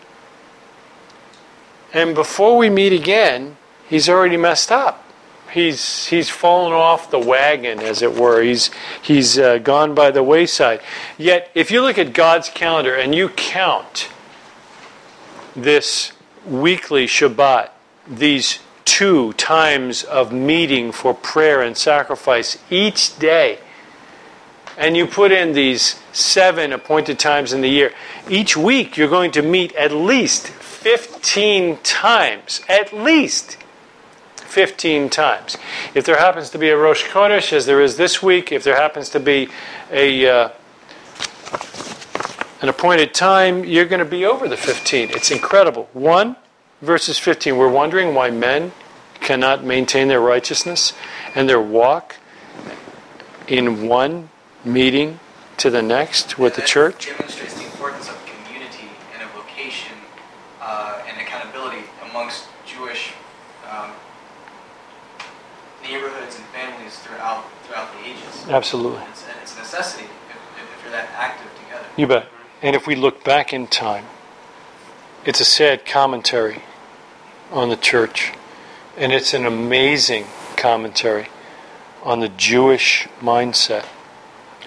and before we meet again, he's already messed up. He's he's fallen off the wagon, as it were. He's he's uh, gone by the wayside. Yet, if you look at God's calendar and you count this weekly Shabbat, these two times of meeting for prayer and sacrifice each day, and you put in these seven appointed times in the year, each week you're going to meet at least 15 times. At least 15 times. If there happens to be a Rosh Chodesh, as there is this week, if there happens to be a uh, an appointed time, you're going to be over the 15. It's incredible. 1 verses 15. We're wondering why men cannot maintain their righteousness and their walk in one meeting to the next with the church. Demonstrates the importance of community and a vocation uh, and accountability amongst Jewish um, neighborhoods and families throughout throughout the ages. Absolutely. It's, it's a necessity if, if you're that active together. You bet. And if we look back in time, it's a sad commentary on the church. And it's an amazing commentary on the Jewish mindset.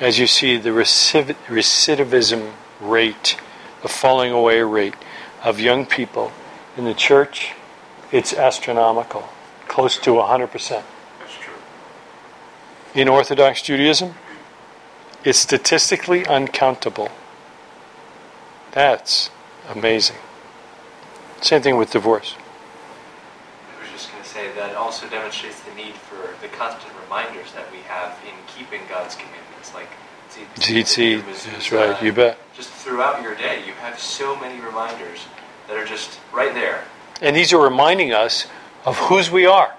As you see, the recidiv- recidivism rate, the falling away rate of young people in the church, it's astronomical, close to 100%. In Orthodox Judaism, it's statistically uncountable. That's amazing. Same thing with divorce. I was just going to say that also demonstrates the need for the constant reminders that we have in keeping God's commandments, like Tzitzi, that's right, you bet. Just throughout your day, you have so many reminders that are just right there. And these are reminding us of whose we are,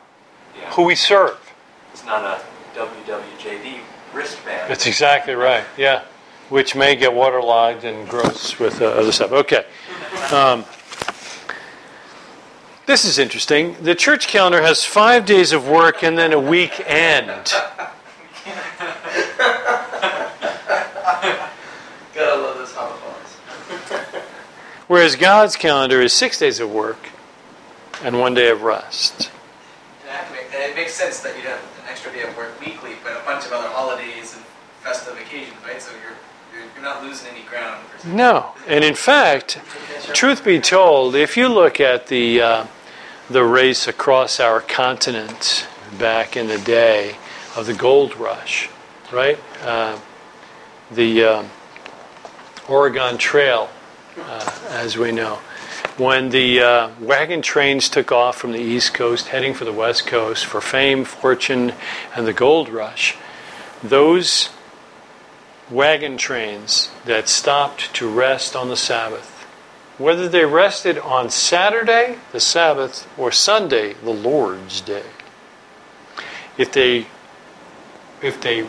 Yeah. who we serve. It's not a WWJD wristband. That's exactly right, yeah. Which may get waterlogged and gross with uh, other stuff. Okay. Um, this is interesting. The church calendar has five days of work and then a weekend. Gotta love those homophones. Whereas God's calendar is six days of work and one day of rest. And it makes sense that you'd have extra day of work weekly, but a bunch of other holidays and festive occasions, right? So you're you're, not losing any ground. No. And in fact, truth be told, if you look at the, uh, the race across our continent back in the day of the gold rush, right? Uh, the um Oregon Trail, uh, as we know. When the uh, wagon trains took off from the East Coast, heading for the West Coast for fame, fortune, and the gold rush, those wagon trains that stopped to rest on the Sabbath, whether they rested on Saturday, the Sabbath, or Sunday, the Lord's Day, if they if they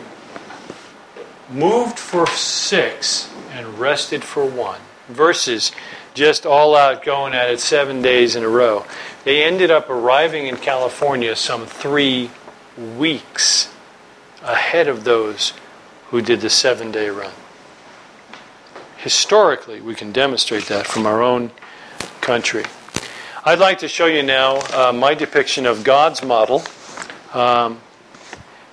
moved for six and rested for one, versus just all out going at it seven days in a row, they ended up arriving in California some three weeks ahead of those who did the seven day run. Historically, we can demonstrate that from our own country. I'd like to show you now uh, my depiction of God's model. Um,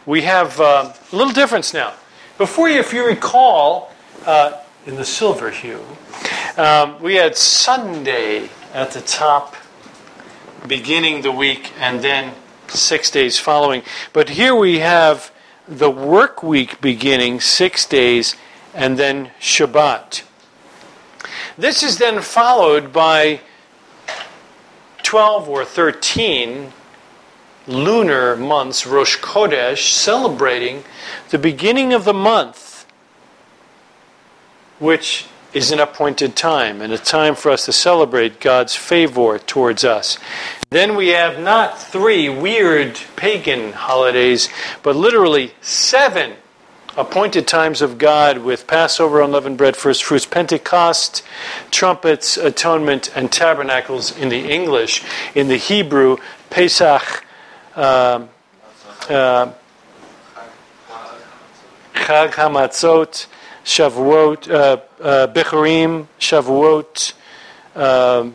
we have uh, a little difference now. Before you, if you recall, uh, in the silver hue, um, we had Sunday at the top, beginning the week, and then six days following. But here we have the work week beginning six days, and then Shabbat. This is then followed by 12 or 13 lunar months, Rosh Chodesh, celebrating the beginning of the month, which is an appointed time and a time for us to celebrate God's favor towards us. Then we have not three weird pagan holidays, but literally seven appointed times of God with Passover, unleavened bread, first fruits, Pentecost, trumpets, atonement, and tabernacles in the English. In the Hebrew, Pesach, um, uh, Chag Hamatzot, Shavuot, uh, uh, Shavuot, um,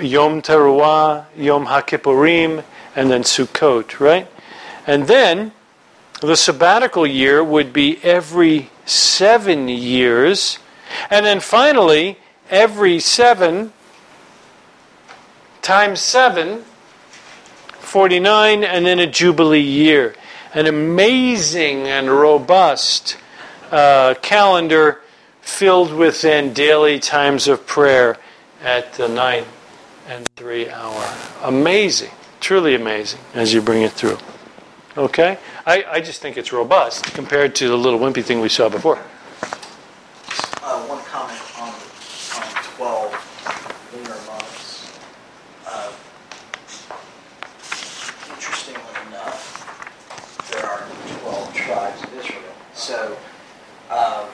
Yom Teruah, Yom HaKippurim, and then Sukkot, right? And then the sabbatical year would be every seven years. And then finally, every seven times seven, 49, and then a Jubilee year. An amazing and robust uh, calendar filled within daily times of prayer at the nine and three hour. Amazing, truly amazing as you bring it through. Okay? I, I just think it's robust compared to the little wimpy thing we saw before. Uh, one comment on, on 12 lunar months. Uh, Interestingly enough, there are 12 tribes of Israel. So, um,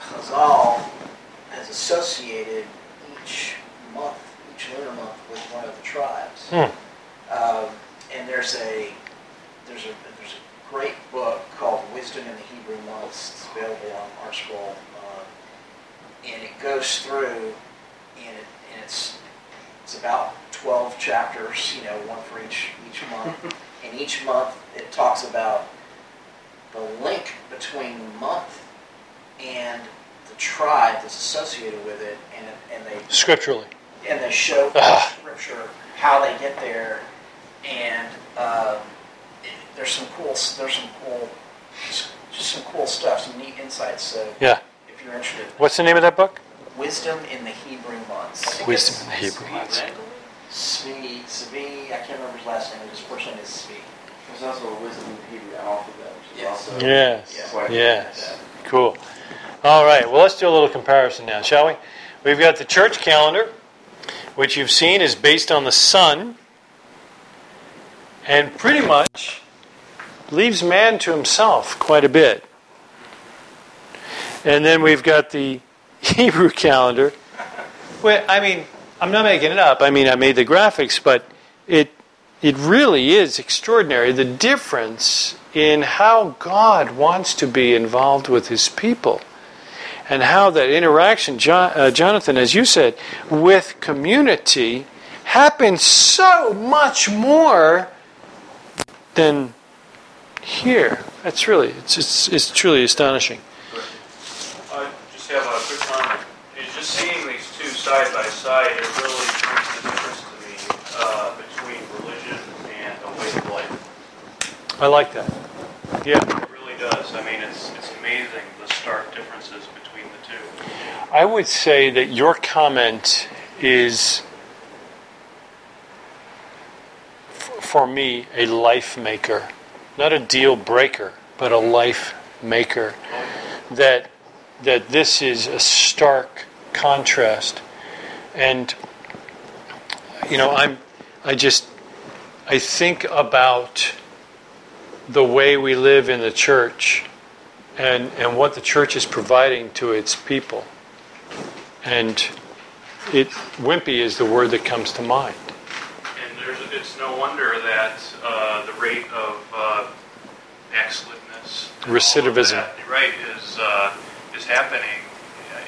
Chazal has associated each month, each lunar month, with one of the tribes. Hmm. Um, and there's a there's a there's a great book called Wisdom in the Hebrew Months. It's available on ArtScroll, uh, and it goes through, and, it, and it's it's about 12 chapters, you know, one for each each month. and each month it talks about the link between month and the tribe that's associated with it, and and they Scripturally. and they show scripture how they get there, and um, it- there's some cool, there's some cool, just, just some cool stuff, some neat insights. So Yeah. if you're interested, What's the name of that book? wisdom in the Hebrew months. Wisdom in the Hebrew months. Zvi, Zvi, I can't remember his last name. His first name is Zvi. There's also a wisdom in the Hebrew alphabet, which is Yes. also Yes. Yeah. quite Yes. Cool. All right. Well, let's do a little comparison now, shall we? We've got the church calendar, which you've seen is based on the sun, and pretty much leaves man to himself quite a bit. And then we've got the Hebrew calendar. Well, I mean, I'm not making it up. I mean, I made the graphics, but it it really is extraordinary the difference in how God wants to be involved with His people, and how that interaction, Jo- uh, Jonathan, as you said, with community happens so much more than here. That's really it's it's, it's truly astonishing. I just have a quick comment. Just seeing these two side by side, it really brings the difference to me uh, between religion and a way of life. I like that. Yeah. It really does. I mean, it's it's amazing the stark differences between the two. I would say that your comment is, for me, a life maker. Not a deal breaker, but a life maker. That, that this is a stark contrast. And, you know, I'm, I just, I think about the way we live in the church and, and what the church is providing to its people. And it wimpy is the word that comes to mind. And there's, it's no wonder that uh, the rate of uh, backslidness, and all of Recidivism. that, right, is uh, is happening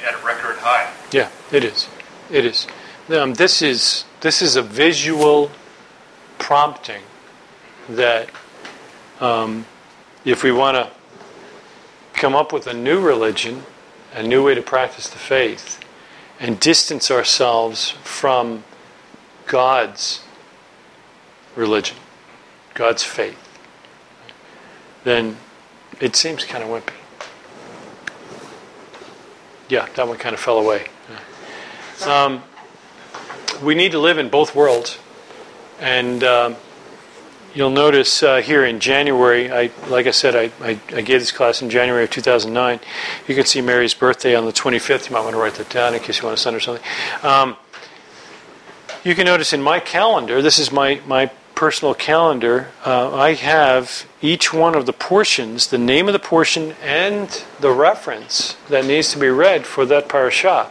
at a record high. Yeah, it is. It is. Um, this is this is a visual prompting that um, if we want to come up with a new religion, a new way to practice the faith, and distance ourselves from God's religion, God's faith, then it seems kind of wimpy. Yeah, that one kind of fell away. Um, we need to live in both worlds. And um, you'll notice uh, here in January, I, like I said, I, I, I gave this class in January of 2009. You can see Mary's birthday on the 25th. You might want to write that down in case you want to send her something. Um, you can notice in my calendar, this is my, my personal calendar, uh, I have each one of the portions, the name of the portion, and the reference that needs to be read for that parashah.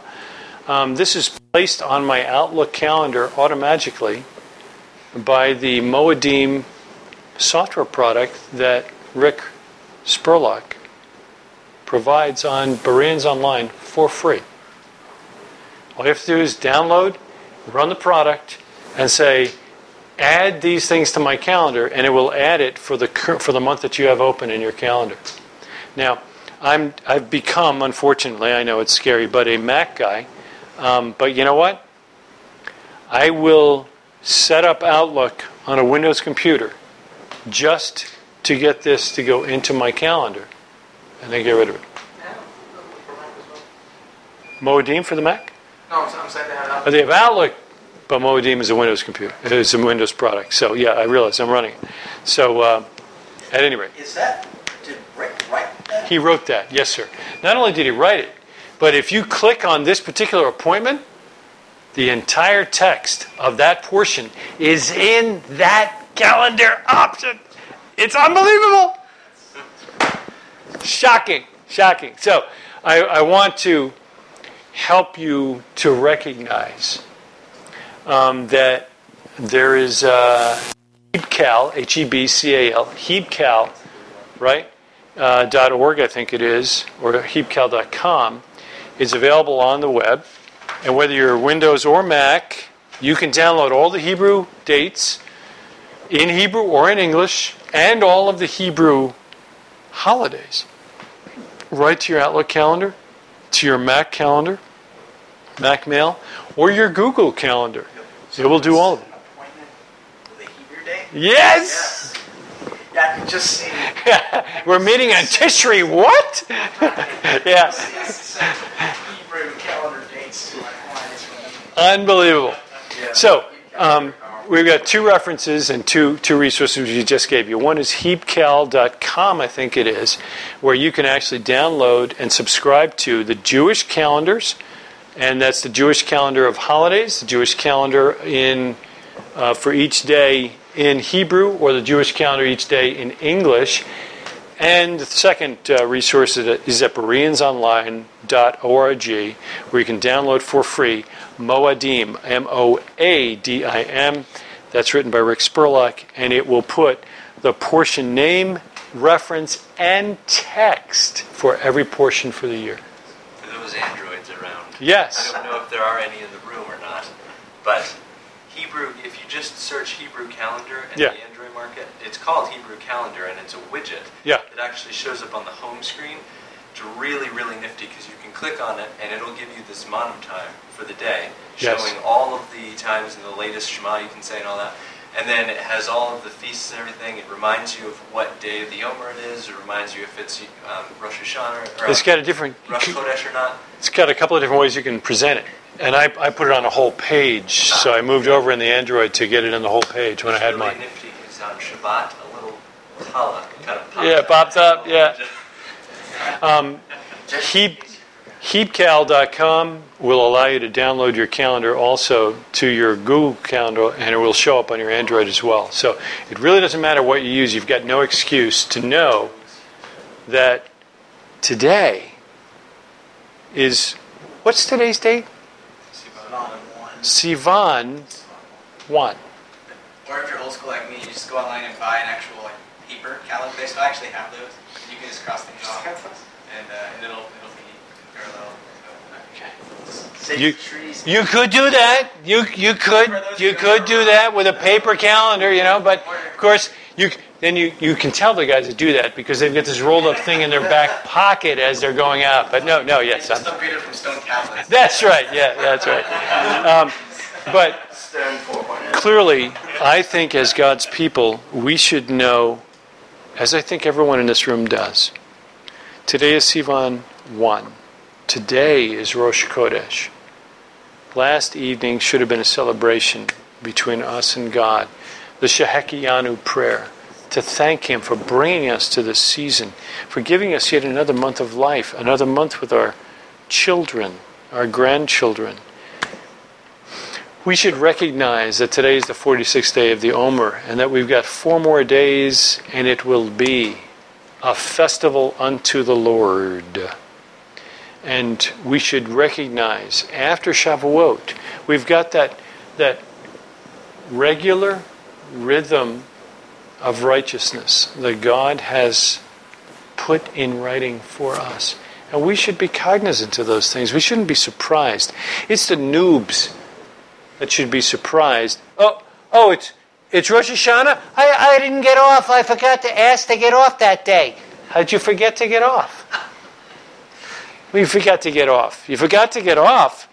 Um, this is placed on my Outlook calendar automatically by the Moedim software product that Rick Spurlock provides on Bereans Online for free. All you have to do is download, run the product, and say, add these things to my calendar, and it will add it for the for the month that you have open in your calendar. Now, I'm I've become, unfortunately, I know it's scary, but a Mac guy. Um, but you know what? I will set up Outlook on a Windows computer just to get this to go into my calendar, and then get rid of it. Yeah, for Mac as well. Moedim for the Mac? No, I'm, saying they have Uh, that. They have Outlook, but Moedim is a Windows computer. It's a Windows product. So yeah, I realize I'm running it. So uh, at any rate, Is that, did Rick write that? he wrote that. Yes, sir. Not only did he write it, but if you click on this particular appointment, the entire text of that portion is in that calendar option. It's unbelievable. Shocking, shocking. So I, I want to help you to recognize um, that there is uh, Hebcal, H E B C A L, Hebcal, right? Uh, .org, I think it is, or Hebcal.com, is available on the web. And whether you're Windows or Mac, you can download all the Hebrew dates in Hebrew or in English, and all of the Hebrew holidays right to your Outlook calendar, to your Mac calendar, Mac Mail, or your Google calendar. It will do all of it. Appointment with a Hebrew day? Yes! Yeah, I can just see. We're meeting on Tishri. What? yeah. Hebrew calendar dates to my. Unbelievable. So, um, we've got two references and two, two resources we just gave you. One is hebcal.com, I think it is, where you can actually download and subscribe to the Jewish calendars, and that's the Jewish calendar of holidays, the Jewish calendar in uh, for each day in Hebrew, or the Jewish calendar each day in English. And the second uh, resource is at Bereansonline.org, where you can download for free Moadim, M O A D I M. That's written by Rick Spurlock, and it will put the portion name, reference, and text for every portion for the year. For those androids around. Yes. I don't know if there are any in the room or not, but Hebrew, just search Hebrew calendar in Yeah. the Android market, it's called Hebrew calendar and it's a widget. Yeah. It actually shows up on the home screen. It's really, really nifty because you can click on it and it'll give you this zmanim time for the day, Yes. showing all of the times and the latest Shema you can say and all that. And then it has all of the feasts and everything. It reminds you of what day of the Omer it is. It reminds you if it's um, Rosh Hashanah or It's got a different. Rosh Chodesh or not. It's got a couple of different ways you can present it. And I, I put it on a whole page, so I moved over in the Android to get it on the whole page when I had mine. nifty because on Shabbat, a little tala kind of popped Yeah, up. popped up, yeah. Um, Heap, hebcal.com will allow you to download your calendar also to your Google calendar, and it will show up on your Android as well. So it really doesn't matter what you use, you've got no excuse to know that today is what's today's date? Not one. Sivan 1. Or if you're old school like me, you just go online and buy an actual like paper calendar. They still actually have those. You can just cross things off, and, uh, and it'll it'll be parallel. So, Save You- You could do that. You you could you could do that with a paper calendar, you know. But of course, you then you, you can tell the guys that do that because they've got this rolled up thing in their back pocket as they're going out. But no, no, yes, I'm, upgraded from stone tablets. that's right. Yeah, that's right. Um, but clearly, I think as God's people, we should know, as I think everyone in this room does. Today is Sivan 1. Today is Rosh Chodesh. Last evening should have been a celebration between us and God, the Shehecheyanu prayer, to thank Him for bringing us to this season, for giving us yet another month of life, another month with our children, our grandchildren. We should recognize that today is the 46th day of the Omer, and that we've got four more days, and it will be a festival unto the Lord. And we should recognize after Shavuot, we've got that, that regular rhythm of righteousness that God has put in writing for us. And we should be cognizant of those things. We shouldn't be surprised. It's the noobs that should be surprised Oh, oh, it's it's Rosh Hashanah. I I didn't get off. I forgot to ask to get off that day. How'd you forget to get off? You forgot to get off. You forgot to get off.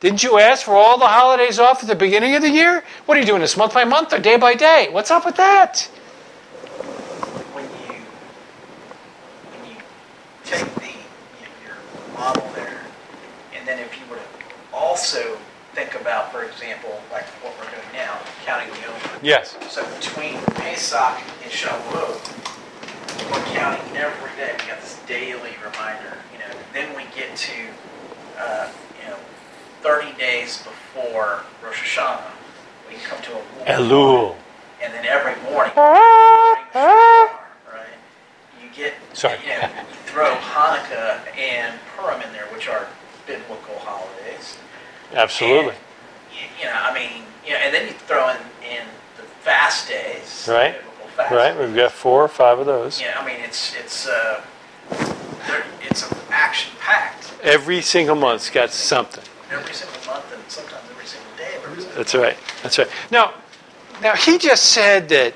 Didn't you ask for all the holidays off at the beginning of the year? What are you doing this month by month or day by day? What's up with that? when you when you take the you know, your model there, and then if you were to also think about, for example, like what we're doing now, counting the Omer. Yes. So between Pesach and Shavuot, we're counting every day. We got this daily reminder. You know, then we get to uh, you know 30 days before Rosh Hashanah, we come to a Elul. and then every morning, get, Sorry. you know, throw Hanukkah and Purim in there, which are biblical holidays. Absolutely. You, you know, I mean, you know, and then you throw in, in the fast days, Right. fast Right. days. We've got four or five of those. Yeah, I mean, it's it's uh, it's action packed Every single month's got something. every single month and sometimes every single day of every single. That's right. That's right. Now, now he just said that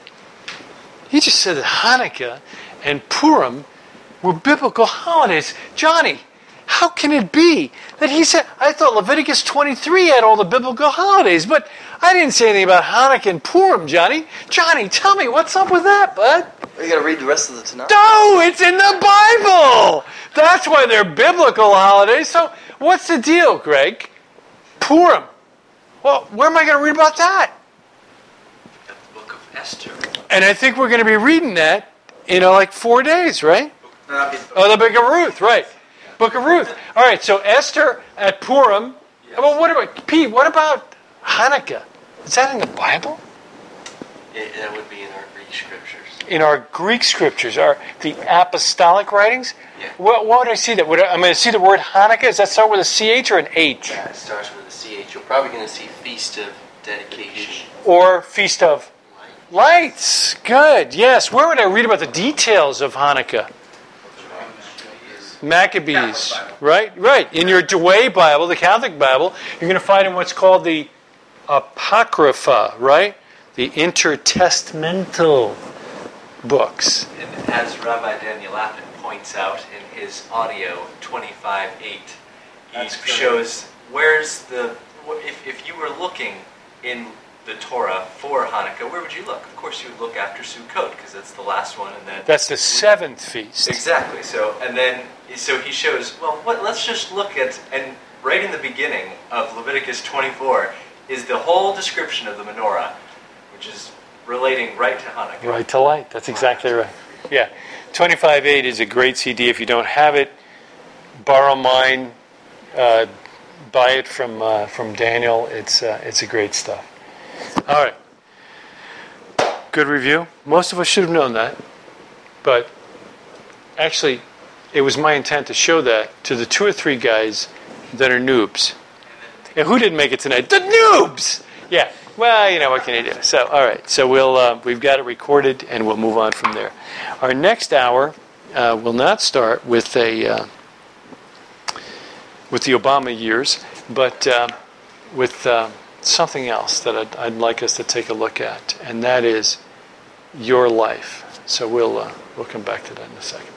he just said that Hanukkah and Purim were biblical holidays. Johnny, how can it be that he said? I thought Leviticus 23 had all the biblical holidays, but I didn't say anything about Hanukkah and Purim, Johnny. Johnny, tell me what's up with that, bud? You got to read the rest of the Tanakh. No, it's in the Bible. That's why they're biblical holidays. So, what's the deal, Greg? Purim. Well, where am I going to read about that? The book of Esther. And I think we're going to be reading that in know, like four days, right? No, that'd be- Oh, the Book of Ruth, right? Book of Ruth. All right. So Esther at Purim. Well, what about Pete? What about Hanukkah? Is that in the Bible? It, that would be in our Greek scriptures. In our Greek scriptures, are the apostolic writings. Yeah. What, what would I see that? Would I, am going to see the word Hanukkah? Does that start with a ch or an h? Yeah, it starts with a CH. You're probably going to see Feast of Dedication. Or Feast of. Lights. Good. Yes. Where would I read about the details of Hanukkah? Maccabees. Right? Right. In your Douay Bible, the Catholic Bible, you're going to find in what's called the Apocrypha, right? The intertestamental books. And as Rabbi Daniel Lapin points out in his audio 25.8, he That's shows where's the, if, if you were looking in the Torah for Hanukkah, where would you look? Of course, you would look after Sukkot, because that's the last one, and then... That's the seventh feast. Exactly. So, and then, so he shows, well, what, let's just look at, and right in the beginning of Leviticus 24 is the whole description of the menorah, which is relating right to Hanukkah. Right to light. That's exactly right. Yeah. 25.8 is a great CD. If you don't have it, borrow mine. Uh, buy it from uh, from Daniel. It's uh, it's a great stuff. All right. Good review. Most of us should have known that, but actually, it was my intent to show that to the two or three guys that are noobs. And who didn't make it tonight? The noobs. Yeah. Well, you know what can you do? So, all right. So we'll uh, we've got it recorded, and we'll move on from there. Our next hour uh, will not start with a uh, with the Obama years, but uh, with uh, something else that I'd, I'd like us to take a look at, and that is your life. So we'll uh, we'll come back to that in a second.